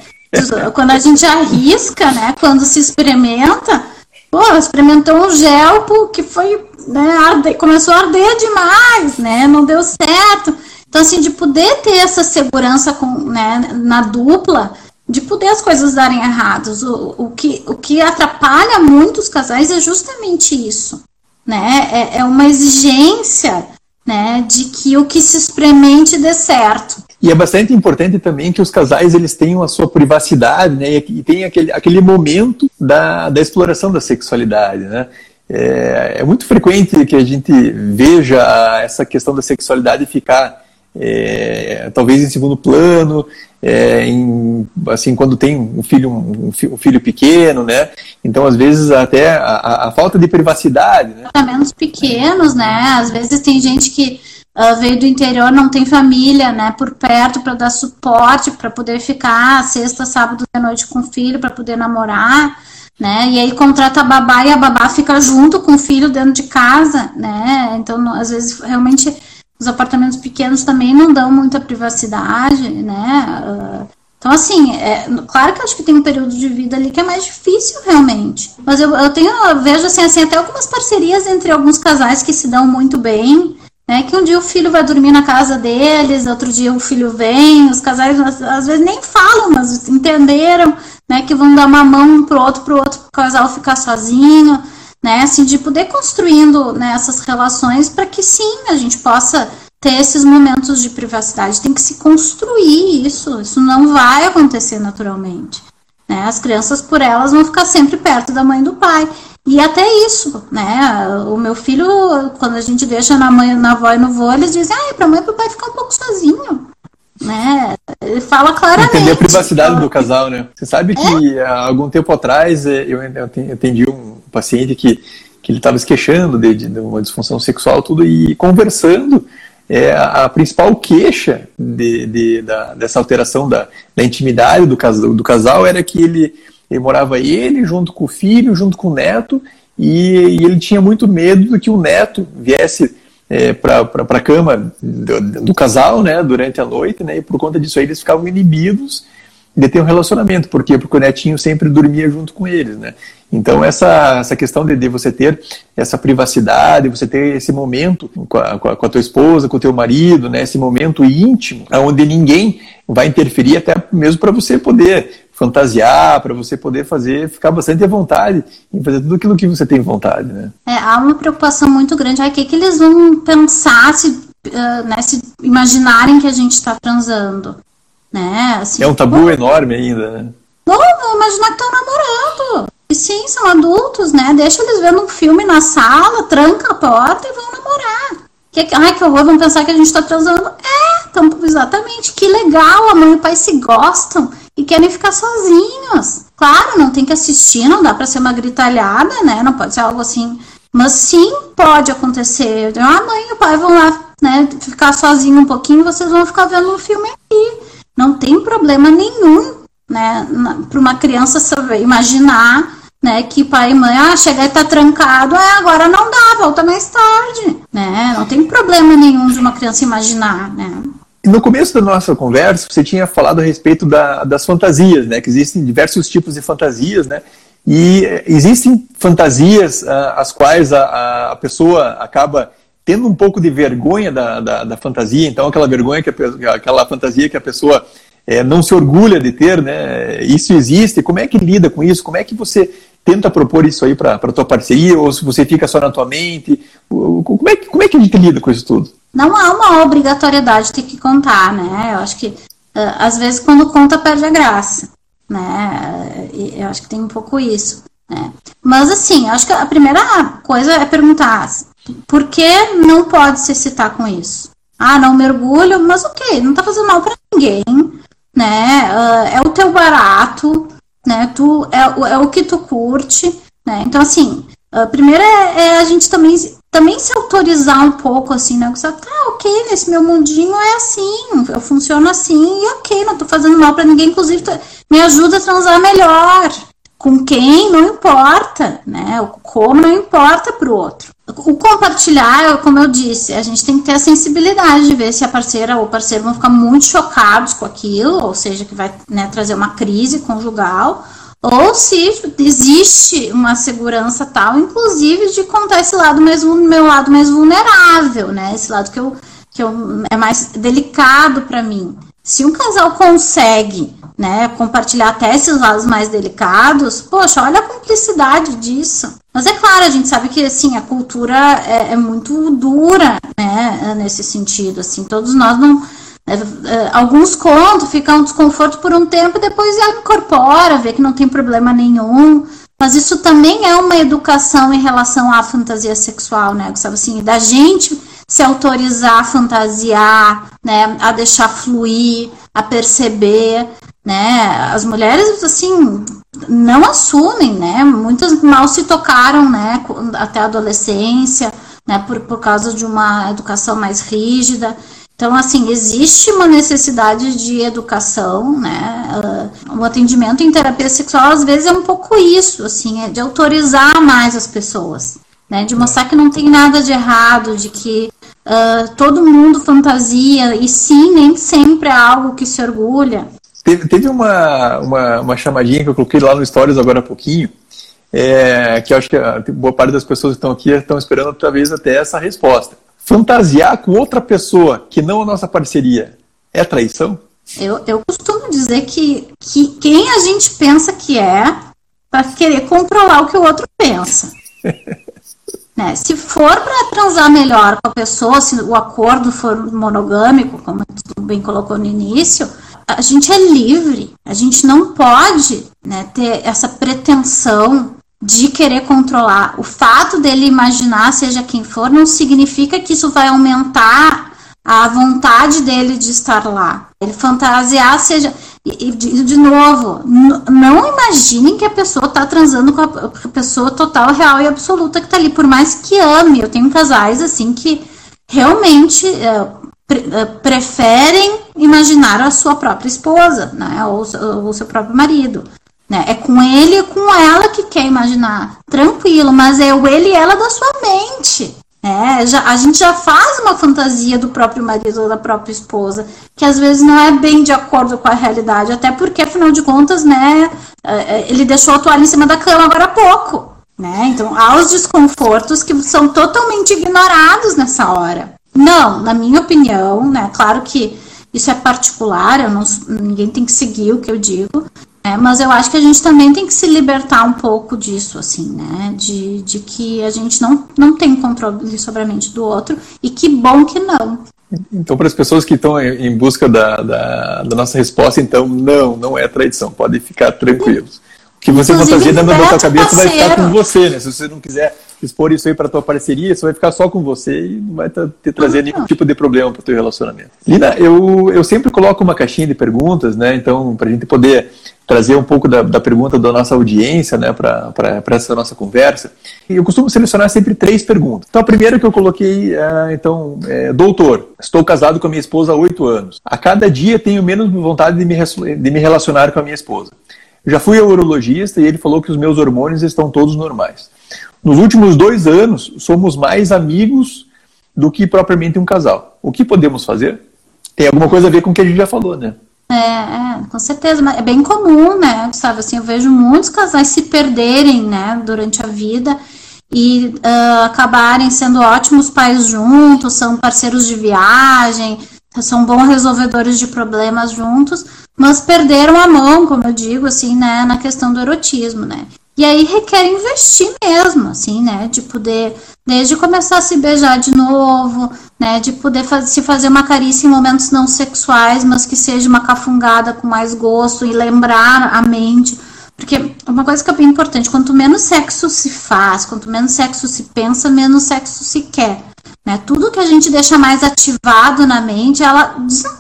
Quando a gente arrisca, né? Quando se experimenta, pô, experimentou um gel que foi né, arde, começou a arder demais, né? Não deu certo. Então, assim, de poder ter essa segurança com, né, na dupla, de poder as coisas darem errados. O, o, que, o que atrapalha muito os casais é justamente isso. Né? É, é uma exigência né, de que o que se experimente dê certo. E é bastante importante também que os casais eles tenham a sua privacidade, né, e tenham aquele, aquele momento da, da exploração da sexualidade, né. É, é, muito frequente que a gente veja essa questão da sexualidade ficar é, talvez em segundo plano, é, em, assim quando tem um filho um, um, filho pequeno, né? Então às vezes até a, a falta de privacidade, né? Menos pequenos, né? Às vezes tem gente que uh, veio do interior, não tem família, né? Por perto para dar suporte, para poder ficar sexta, sábado de noite com o filho, para poder namorar né? E aí contrata a babá e a babá fica junto com o filho dentro de casa, né? Então, às vezes, realmente, os apartamentos pequenos também não dão muita privacidade, né? Uh, então, assim, é, claro que eu acho que tem um período de vida ali que é mais difícil, realmente. Mas eu, eu tenho, eu vejo, assim, assim, até algumas parcerias entre alguns casais que se dão muito bem, né? Que um dia o filho vai dormir na casa deles, outro dia o filho vem, os casais às vezes nem falam, mas entenderam, né, que vão dar uma mão um pro outro, pro outro pro casal ficar sozinho, né, assim, de poder construindo né, essas relações para que sim, a gente possa ter esses momentos de privacidade. Tem que se construir isso, isso não vai acontecer naturalmente. Né? As crianças, por elas, vão ficar sempre perto da mãe e do pai. E até isso, né? O meu filho, quando a gente deixa na mãe, na avó e no vô, eles dizem, ah, é pra mãe e pro pai ficar um pouco sozinho né? Ele fala claramente. Entender a privacidade do casal, né? Você sabe que é? há algum tempo atrás é, eu atendi um paciente que, que ele estava se queixando de, de uma disfunção sexual, tudo, e conversando, é, a principal queixa de, de, da, dessa alteração da, da intimidade do do casal era que ele, ele morava ele junto com o filho, junto com o neto, e, e ele tinha muito medo do que o neto viesse é, para a cama do, do, casal né, durante a noite, né, e por conta disso aí eles ficavam inibidos de ter um relacionamento. Por quê? Porque o netinho sempre dormia junto com eles. Né? Então, essa, essa questão de, de você ter essa privacidade, você ter esse momento com a, com a, com a tua esposa, com o teu marido, né, esse momento íntimo, onde ninguém vai interferir, até mesmo para você poder fantasiar, para você poder fazer, ficar bastante à vontade em fazer tudo aquilo que você tem vontade, né? É, há uma preocupação muito grande. O que, que eles vão pensar se, uh, né, se imaginarem que a gente está transando? Né? Assim, é um tabu pô, enorme ainda, né? Não, vão imaginar que estão namorando. E sim, são adultos, né? Deixa eles vendo um filme na sala, tranca a porta e vão namorar. Que, ai, que horror, vão pensar que a gente está transando. É, então, exatamente. Que legal, a mãe e o pai se gostam e querem ficar sozinhos. Claro, não tem que assistir, não dá para ser uma gritalhada, né? Não pode ser algo assim. Mas sim, pode acontecer. A mãe e o pai vão lá, né, ficar sozinho um pouquinho, vocês vão ficar vendo um filme aqui. Não tem problema nenhum, né, para uma criança saber, imaginar, né, que pai e mãe, ah, chega e tá trancado, é, agora não dá, volta mais tarde, né? Não tem problema nenhum de uma criança imaginar, né? No começo da nossa conversa, você tinha falado a respeito da, das fantasias, né? Que existem diversos tipos de fantasias, né? E existem fantasias uh, as quais a, a pessoa acaba tendo um pouco de vergonha da, da, da fantasia, então aquela vergonha que a, aquela fantasia que a pessoa é, não se orgulha de ter, né? Isso existe. Como é que lida com isso? Como é que você tenta propor isso aí para a tua parceria ou se você fica só na tua mente? Como é, como é que a gente lida com isso tudo? Não há uma obrigatoriedade de ter que contar, né? Eu acho que uh, às vezes quando conta perde a graça, né? Eu acho que tem um pouco isso, né? Mas assim, acho que a primeira coisa é perguntar por que não pode se citar com isso? Ah, não mergulho, mas ok, não tá fazendo mal para ninguém, né? Uh, é o teu barato, né? Tu é, é o que tu curte, né? Então assim, uh, primeiro é, é a gente também também se autorizar um pouco, assim, né? Você, tá, ok, nesse meu mundinho é assim, eu funciono assim, e ok, não tô fazendo mal para ninguém, inclusive me ajuda a transar melhor. Com quem, não importa, né? O como não importa pro outro. O compartilhar, como eu disse, a gente tem que ter a sensibilidade de ver se a parceira ou o parceiro vão ficar muito chocados com aquilo, ou seja, que vai né, trazer uma crise conjugal, ou se existe uma segurança tal, inclusive de contar esse lado mais meu lado mais vulnerável, né? Esse lado que eu que eu, é mais delicado para mim. Se um casal consegue, né, compartilhar até esses lados mais delicados, poxa, olha a cumplicidade disso. Mas é claro, a gente sabe que assim a cultura é, é muito dura, né, nesse sentido. Assim, todos nós não alguns contam, fica um desconforto por um tempo depois ela incorpora, vê que não tem problema nenhum. Mas isso também é uma educação em relação à fantasia sexual, né? Sabe assim, da gente se autorizar a fantasiar, né? A deixar fluir, a perceber, né? As mulheres, assim, não assumem, né? Muitas mal se tocaram, né? Até a adolescência, né? Por, por causa de uma educação mais rígida. Então, assim, existe uma necessidade de educação, né? Uh, o atendimento em terapia sexual, às vezes, é um pouco isso, assim, é de autorizar mais as pessoas, né? De mostrar que não tem nada de errado, de que uh, todo mundo fantasia, e sim, nem sempre é algo que se orgulha. Teve, teve uma, uma, uma chamadinha que eu coloquei lá no Stories agora há pouquinho, é, que eu acho que boa parte das pessoas que estão aqui estão esperando talvez até essa resposta fantasiar com outra pessoa que não a nossa parceria é traição? Eu, eu costumo dizer que, que quem a gente pensa que é para querer controlar o que o outro pensa. né? Se for para transar melhor com a pessoa, se o acordo for monogâmico, como tu bem colocou no início, a gente é livre. A gente não pode né, ter essa pretensão de querer controlar. O fato dele imaginar, seja quem for, não significa que isso vai aumentar a vontade dele de estar lá. Ele fantasiar seja. E, de, de novo, não imaginem que a pessoa está transando com a, pessoa total, real e absoluta que está ali, por mais que ame. Eu tenho casais assim que realmente é, pre, é, preferem imaginar a sua própria esposa, né? Ou o seu próprio marido. Né? É com ele e com ela que quer imaginar. Tranquilo, mas é o ele e ela da sua mente. É, já, a gente já faz uma fantasia do próprio marido ou da própria esposa, que às vezes não é bem de acordo com a realidade, até porque, afinal de contas, né, é, é, ele deixou a toalha em cima da cama agora há pouco. Né? Então, há os desconfortos que são totalmente ignorados nessa hora. Não, na minha opinião, né, claro que isso é particular, não, ninguém tem que seguir o que eu digo, é, mas eu acho que a gente também tem que se libertar um pouco disso, assim, né? De, de que a gente não, não tem controle sobre a mente do outro e que bom que não. Então, para as pessoas que estão em busca da, da, da, nossa resposta, então, não, não é traição, podem ficar tranquilos. O que você Inclusive, fantasia dentro da tua cabeça parceiro. vai ficar com você, né? Se você não quiser expor isso aí para tua parceria, isso vai ficar só com você e não vai te trazer nenhum tipo de problema para o teu relacionamento. Lina, eu, eu sempre coloco uma caixinha de perguntas, né? Então, para a gente poder trazer um pouco da, da pergunta da nossa audiência né, para essa nossa conversa. Eu costumo selecionar sempre três perguntas. Então, a primeira que eu coloquei é, então, é, doutor, estou casado com a minha esposa há oito anos. A cada dia tenho menos vontade de me, de me relacionar com a minha esposa. já fui ao urologista e ele falou que os meus hormônios estão todos normais. Nos últimos dois anos, somos mais amigos do que propriamente um casal. O que podemos fazer? Tem alguma coisa a ver com o que a gente já falou, né? É, é, com certeza, mas é bem comum, né, sabe, assim, eu vejo muitos casais se perderem, né, durante a vida e uh, acabarem sendo ótimos pais juntos, são parceiros de viagem, são bons resolvedores de problemas juntos, mas perderam a mão, como eu digo, assim, né, na questão do erotismo, né. E aí requer investir mesmo, assim, né? De poder, desde começar a se beijar de novo, né? De poder se fazer uma carícia em momentos não sexuais, mas que seja uma cafungada com mais gosto e lembrar a mente. Porque uma coisa que é bem importante, quanto menos sexo se faz, quanto menos sexo se pensa, menos sexo se quer. Né? Tudo que a gente deixa mais ativado na mente, ela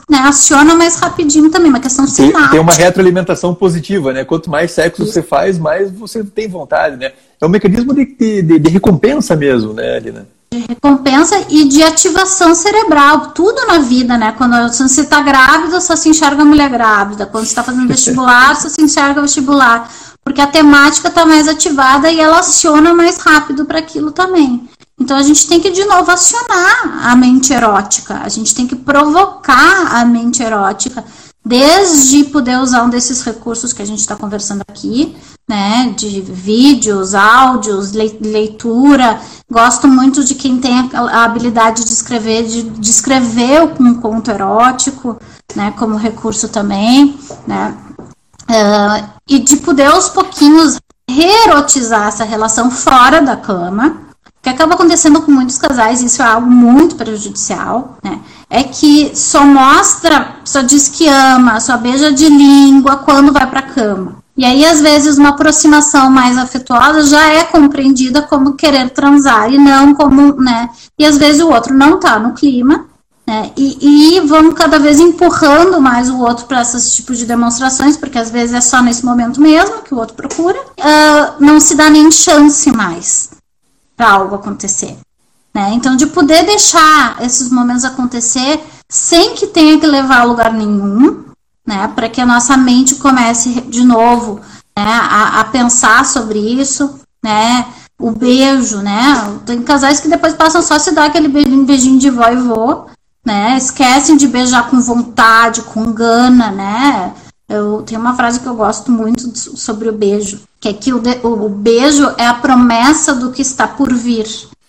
né, aciona mais rapidinho também, uma questão sináptica. Tem uma retroalimentação positiva, né? Quanto mais sexo Isso. você faz, mais você tem vontade, né? É um mecanismo de, de, de recompensa mesmo, né, Alina? De recompensa e de ativação cerebral, tudo na vida, né? Quando você está grávida, só se enxerga a mulher grávida. Quando você está fazendo vestibular, só se enxerga vestibular. Porque a temática está mais ativada e ela aciona mais rápido para aquilo também. Então a gente tem que de novo acionar a mente erótica, a gente tem que provocar a mente erótica, desde poder usar um desses recursos que a gente está conversando aqui, né, de vídeos, áudios, leitura. Gosto muito de quem tem a habilidade de escrever, de, escrever um conto erótico, né, como recurso também, né, uh, e de poder aos pouquinhos reerotizar essa relação fora da cama, que acaba acontecendo com muitos casais, isso é algo muito prejudicial, né? É que só mostra, só diz que ama, só beija de língua quando vai para cama. E aí, às vezes, uma aproximação mais afetuosa já é compreendida como querer transar e não como, né? E às vezes o outro não tá no clima, né? E, e vão cada vez empurrando mais o outro para esses tipos de demonstrações, porque às vezes é só nesse momento mesmo que o outro procura. Uh, não se dá nem chance mais para algo acontecer. Né? Então, de poder deixar esses momentos acontecer sem que tenha que levar a lugar nenhum, né? para que a nossa mente comece de novo né? a, a pensar sobre isso, né? o beijo, né? Tem casais que depois passam só se dar aquele beijinho de vó e vô, né? Esquecem de beijar com vontade, com gana, né? Eu tenho uma frase que eu gosto muito sobre o beijo, que é que o, de, o, beijo é a promessa do que está por vir.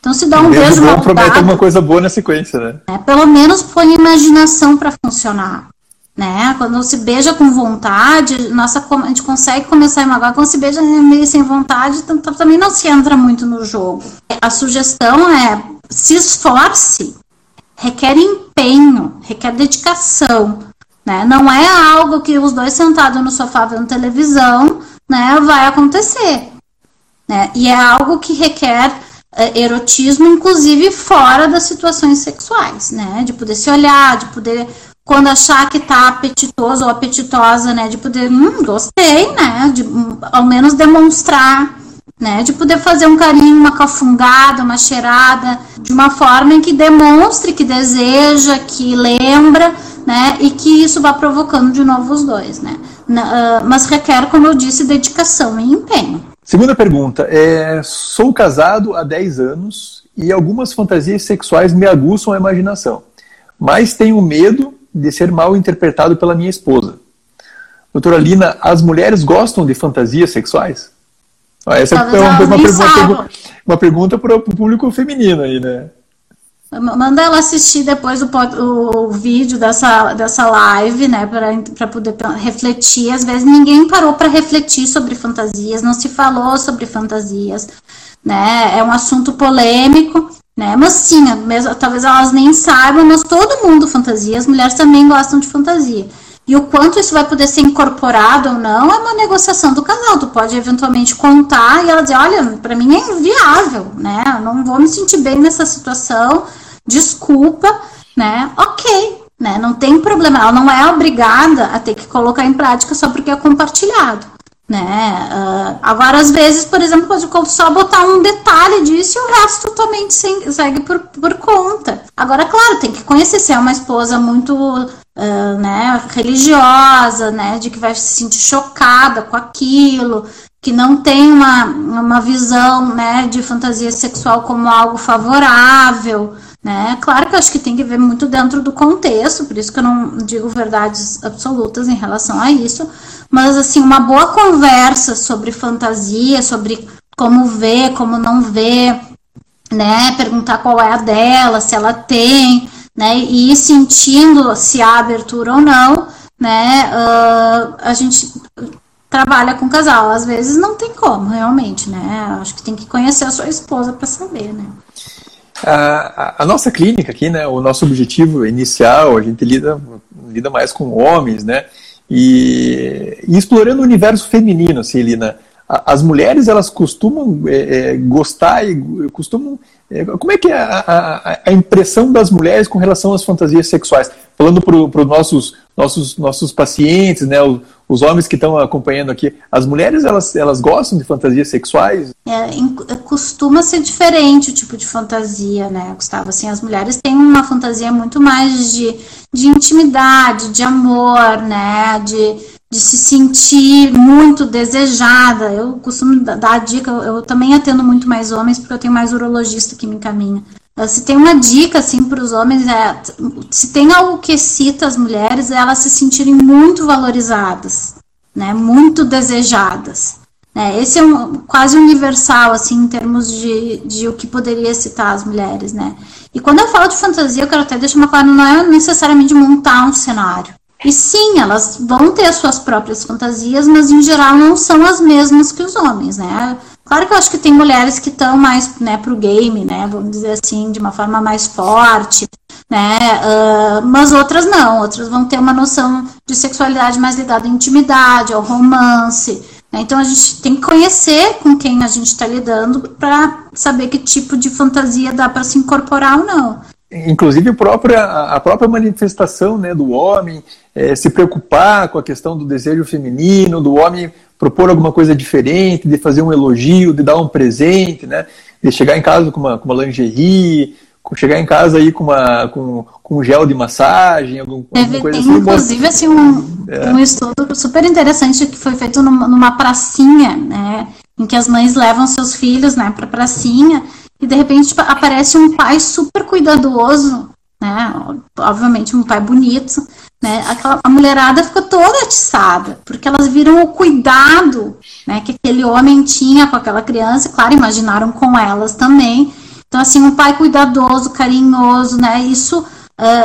Então se dá um beijo, beijo bom promete alguma coisa boa na sequência, né? É, pelo menos põe imaginação para funcionar. Né? Quando se beija com vontade, nossa, a gente consegue começar a imaginar. Quando se beija meio sem vontade, também não se entra muito no jogo. A sugestão é se esforce, requer empenho, requer dedicação. Né? Não é algo que os dois sentados no sofá vendo televisão né, vai acontecer. Né? E é algo que requer erotismo, inclusive fora das situações sexuais, né? De poder se olhar, de poder quando achar que tá apetitoso ou apetitosa, né, de poder, hum, gostei, né, de hum, ao menos demonstrar, né, de poder fazer um carinho, uma cafungada, uma cheirada, de uma forma em que demonstre que deseja, que lembra, né, e que isso vá provocando de novo os dois, né, uh, mas requer, como eu disse, dedicação e empenho. Segunda pergunta, é, sou casado há 10 anos e algumas fantasias sexuais me aguçam a imaginação, mas tenho medo de ser mal interpretado pela minha esposa. Doutora Lina, as mulheres gostam de fantasias sexuais? Essa é uma, uma, pergunta, uma pergunta para o público feminino aí, né? Manda ela assistir depois o, o, vídeo dessa, dessa live, né, para poder refletir. Às vezes ninguém parou para refletir sobre fantasias, não se falou sobre fantasias, né? É um assunto polêmico, né? Mas sim, mesmo, talvez elas nem saibam, mas todo mundo fantasia, as mulheres também gostam de fantasia. E o quanto isso vai poder ser incorporado ou não é uma negociação do canal. Tu pode eventualmente contar e ela dizer, olha, para mim é inviável, né? Eu não vou me sentir bem nessa situação, desculpa, né? Ok, né? Não tem problema. Ela não é obrigada a ter que colocar em prática só porque é compartilhado. Né? Uh, agora, às vezes, por exemplo, pode só botar um detalhe disso e o resto totalmente segue por, por conta. Agora, claro, tem que conhecer se é uma esposa muito uh, né, religiosa, né, de que vai se sentir chocada com aquilo, que não tem uma, uma visão né, de fantasia sexual como algo favorável. Né? Claro que eu acho que tem que ver muito dentro do contexto, por isso que eu não digo verdades absolutas em relação a isso, mas assim, uma boa conversa sobre fantasia, sobre como ver, como não ver, né? Perguntar qual é a dela, se ela tem, né? E sentindo se há abertura ou não, né? Uh, a gente trabalha com casal, às vezes não tem como, realmente, né? Acho que tem que conhecer a sua esposa para saber, né? A, a, nossa clínica aqui, né? O nosso objetivo inicial, a gente lida, lida mais com homens, né? E, e explorando o universo feminino, assim, Lina, as mulheres elas costumam é, é, gostar e costumam. É, como é que é a, a, a, impressão das mulheres com relação às fantasias sexuais? Falando para os nossos, nossos, nossos pacientes, né, os, os homens que estão acompanhando aqui, as mulheres elas, elas gostam de fantasias sexuais? É, costuma ser diferente o tipo de fantasia, né, Gustavo? Assim, as mulheres têm uma fantasia muito mais de, de intimidade, de amor, né, de de se sentir muito desejada. Eu costumo dar a dica, eu também atendo muito mais homens porque eu tenho mais urologista que me encaminha. Ah, se tem uma dica assim para os homens é se tem algo que excita as mulheres é elas se sentirem muito valorizadas, né, muito desejadas. Né? Esse é um, quase universal assim em termos de, de o que poderia excitar as mulheres, né? E quando eu falo de fantasia, eu quero até deixar uma claro, não é necessariamente montar um cenário. E sim, elas vão ter as suas próprias fantasias, mas em geral não são as mesmas que os homens, né? Claro que eu acho que tem mulheres que estão mais né, pro game, né? Vamos dizer assim, de uma forma mais forte, né? Uh, mas outras não, outras vão ter uma noção de sexualidade mais ligada à intimidade, ao romance. Né? Então a gente tem que conhecer com quem a gente está lidando para saber que tipo de fantasia dá para se incorporar ou não inclusive a própria, a própria manifestação né, do homem é, se preocupar com a questão do desejo feminino, do homem propor alguma coisa diferente, de fazer um elogio, de dar um presente, né, de chegar em casa com uma, com uma lingerie, chegar em casa aí com, uma, com, com um gel de massagem, algum, alguma coisa tem, assim. Inclusive, assim, um, é. um estudo super interessante que foi feito numa, numa pracinha, né, em que as mães levam seus filhos né, para a pracinha e de repente aparece um pai super cuidadoso, né? Obviamente um pai bonito, né? Aquela, a mulherada ficou toda atiçada, porque elas viram o cuidado, né, que aquele homem tinha com aquela criança, claro, imaginaram com elas também. Então assim, um pai cuidadoso, carinhoso, né? Isso uh,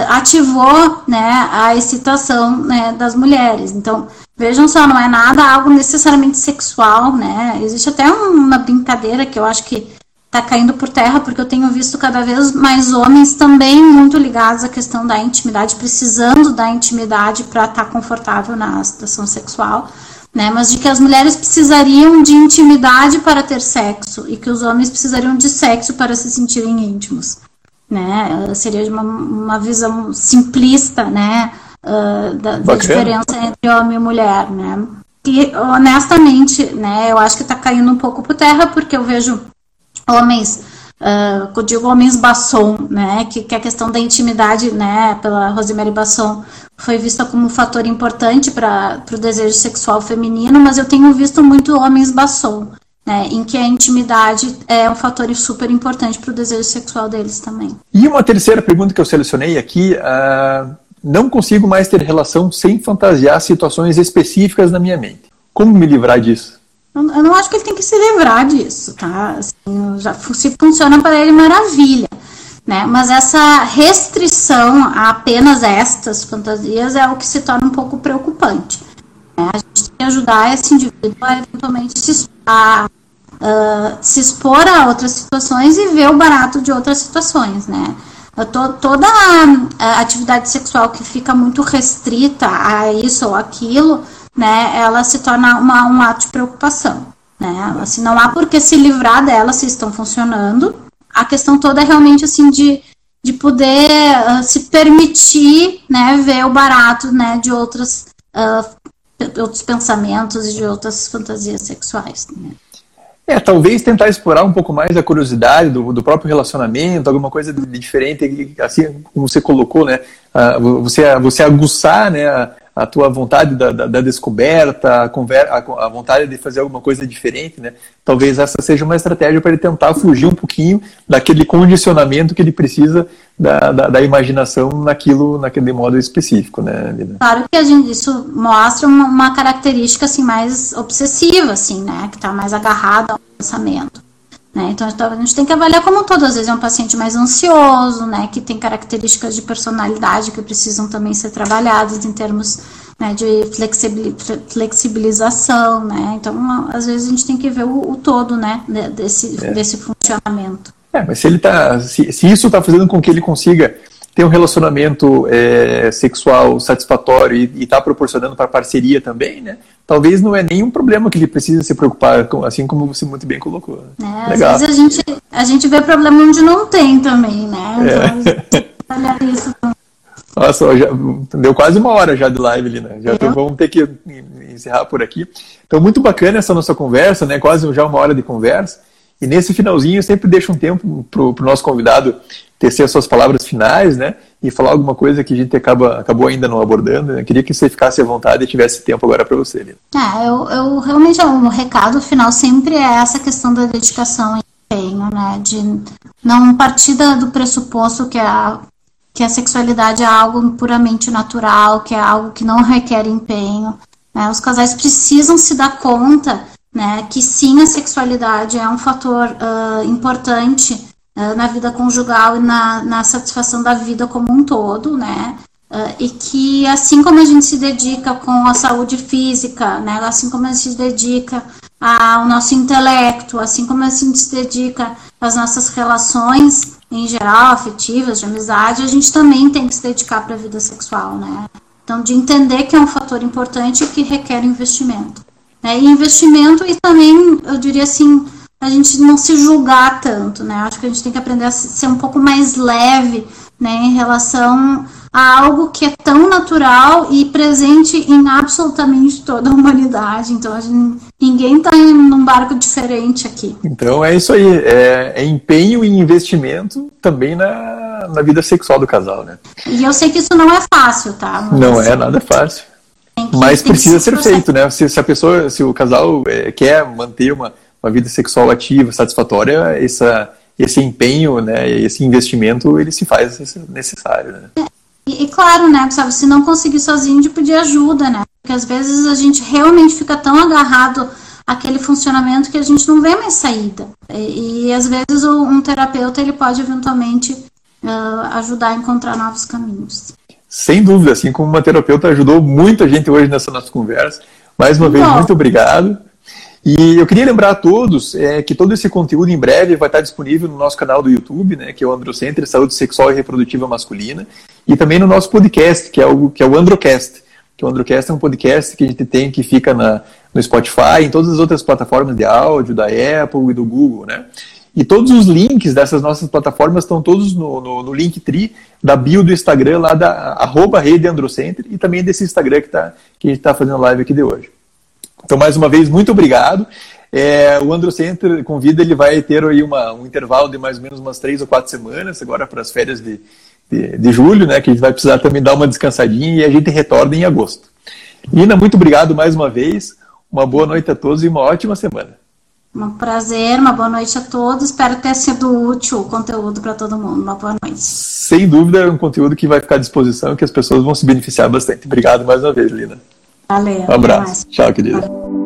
ativou, né, a excitação né, das mulheres. Então Vejam só, não é nada algo necessariamente sexual, né? Existe até uma brincadeira que eu acho que está caindo por terra, porque eu tenho visto cada vez mais homens também muito ligados à questão da intimidade, precisando da intimidade para estar tá confortável na situação sexual. né? Mas de que as mulheres precisariam de intimidade para ter sexo e que os homens precisariam de sexo para se sentirem íntimos, né? Seria uma, uma visão simplista, né? Uh, da, da diferença entre homem e mulher, né? E honestamente, né? Eu acho que está caindo um pouco por terra porque eu vejo homens uh, eu digo homens Basson, né, que, que a questão da intimidade, né, pela Rosemary Basson, foi vista como um fator importante para o desejo sexual feminino, mas eu tenho visto muito homens Basson, né, em que a intimidade é um fator super importante para o desejo sexual deles também. E uma terceira pergunta que eu selecionei aqui, uh, não consigo mais ter relação sem fantasiar situações específicas na minha mente. Como me livrar disso? Eu não acho que ele tem que se livrar disso, tá? Assim, já, se funciona para ele, maravilha. Né? Mas essa restrição a apenas estas fantasias é o que se torna um pouco preocupante. Né? A gente tem que ajudar esse indivíduo a eventualmente se, a, uh, se expor a outras situações e ver o barato de outras situações, né? toda a atividade sexual que fica muito restrita a isso ou aquilo, né, ela se torna uma, um ato de preocupação. Né? Assim, não há por que se livrar dela se estão funcionando. A questão toda é realmente assim de, de poder uh, se permitir né, ver o barato né, de outras, uh, outros pensamentos e de outras fantasias sexuais. Né? É, talvez tentar explorar um pouco mais a curiosidade do, do próprio relacionamento, alguma coisa de diferente, assim como você colocou, né? Uh, você, você aguçar né, a tua vontade da, da, da descoberta, a, conver, a, a, vontade de fazer alguma coisa diferente, né? Talvez essa seja uma estratégia para ele tentar fugir um pouquinho daquele condicionamento que ele precisa da, da, da imaginação naquilo, naquele modo específico, né? Claro que a gente, isso mostra uma, uma característica assim mais obsessiva, assim, né? Que está mais agarrada ao pensamento. Né? Então a gente tem que avaliar como todo, às vezes é um paciente mais ansioso, né, que tem características de personalidade que precisam também ser trabalhadas em termos né, de flexibilização, né? Então às vezes a gente tem que ver o, o todo, né, desse, é. desse funcionamento. É, mas se ele tá, se, se isso está fazendo com que ele consiga ter um relacionamento é, sexual satisfatório e está proporcionando para parceria também, né? Talvez não é nenhum problema que ele precisa se preocupar, com, assim como você muito bem colocou. Né? É, Legal. Às vezes a gente, a gente vê problema onde não tem também, né? Então, é. isso. Nossa, já, deu quase uma hora já de live ali, né? Já tô, vamos ter que encerrar por aqui. Então, muito bacana essa nossa conversa, né? Quase já uma hora de conversa. E nesse finalzinho eu sempre deixo um tempo para o nosso convidado tecer as suas palavras finais, né? E falar alguma coisa que a gente acaba, acabou ainda não abordando. Né? Queria que você ficasse à vontade e tivesse tempo agora para você. Lina. É, eu, eu realmente, o recado final sempre é essa questão da dedicação e empenho, né? De não partir do pressuposto que a, que a sexualidade é algo puramente natural, que é algo que não requer empenho. Né? Os casais precisam se dar conta né, que sim, a sexualidade é um fator uh, importante na vida conjugal e na, na satisfação da vida como um todo, né? Uh, e que assim como a gente se dedica com a saúde física, né, assim como a gente se dedica ao nosso intelecto, assim como a gente se dedica às nossas relações em geral, afetivas, de amizade, a gente também tem que se dedicar para a vida sexual, né? Então, de entender que é um fator importante que requer investimento. Né? E investimento e também, eu diria assim, a gente não se julgar tanto, né? Acho que a gente tem que aprender a ser um pouco mais leve, né, em relação a algo que é tão natural e presente em absolutamente toda a humanidade. Então, a gente, ninguém está em um barco diferente aqui. Então, é isso aí. É, é, empenho e investimento também na, na vida sexual do casal, né? E eu sei que isso não é fácil, tá? Mas, não é nada fácil. Mas precisa ser feito, né? Se, se, a pessoa, se o casal é, quer manter uma, uma vida sexual ativa, satisfatória, essa, esse empenho, né, esse investimento, ele se faz necessário, né? E, e, claro, né, sabe, se não conseguir sozinho, de pedir ajuda, né? Porque às vezes a gente realmente fica tão agarrado àquele funcionamento que a gente não vê mais saída. E, e às vezes o, um terapeuta ele pode eventualmente uh, ajudar a encontrar novos caminhos. Sem dúvida, assim como uma terapeuta ajudou muita gente hoje nessa nossa conversa. Mais uma vez, muito obrigado. E eu queria lembrar a todos é, que todo esse conteúdo em breve vai estar disponível no nosso canal do YouTube, né, que é o Androcenter Saúde Sexual e Reprodutiva Masculina, e também no nosso podcast, que é o, que é o Androcast. Que o Androcast é um podcast que a gente tem que fica na, no Spotify, em todas as outras plataformas de áudio, da Apple e do Google, né? E todos os links dessas nossas plataformas estão todos no, no, no Linktree da bio do Instagram, lá da arroba rede Androcenter, e também desse Instagram que, tá, que a gente está fazendo live aqui de hoje. Então, mais uma vez, muito obrigado. É, o Androcenter convida, ele vai ter aí uma, um intervalo de mais ou menos umas três ou quatro semanas, agora para as férias de, de, de, julho, né, que a gente vai precisar também dar uma descansadinha e a gente retorna em agosto. Nina, muito obrigado mais uma vez, uma boa noite a todos e uma ótima semana. Um prazer, uma boa noite a todos. Espero ter sido útil o conteúdo para todo mundo. Uma boa noite. Sem dúvida, é um conteúdo que vai ficar à disposição e que as pessoas vão se beneficiar bastante. Obrigado mais uma vez, Lina. Valeu. Um abraço. Tchau, querida. Valeu.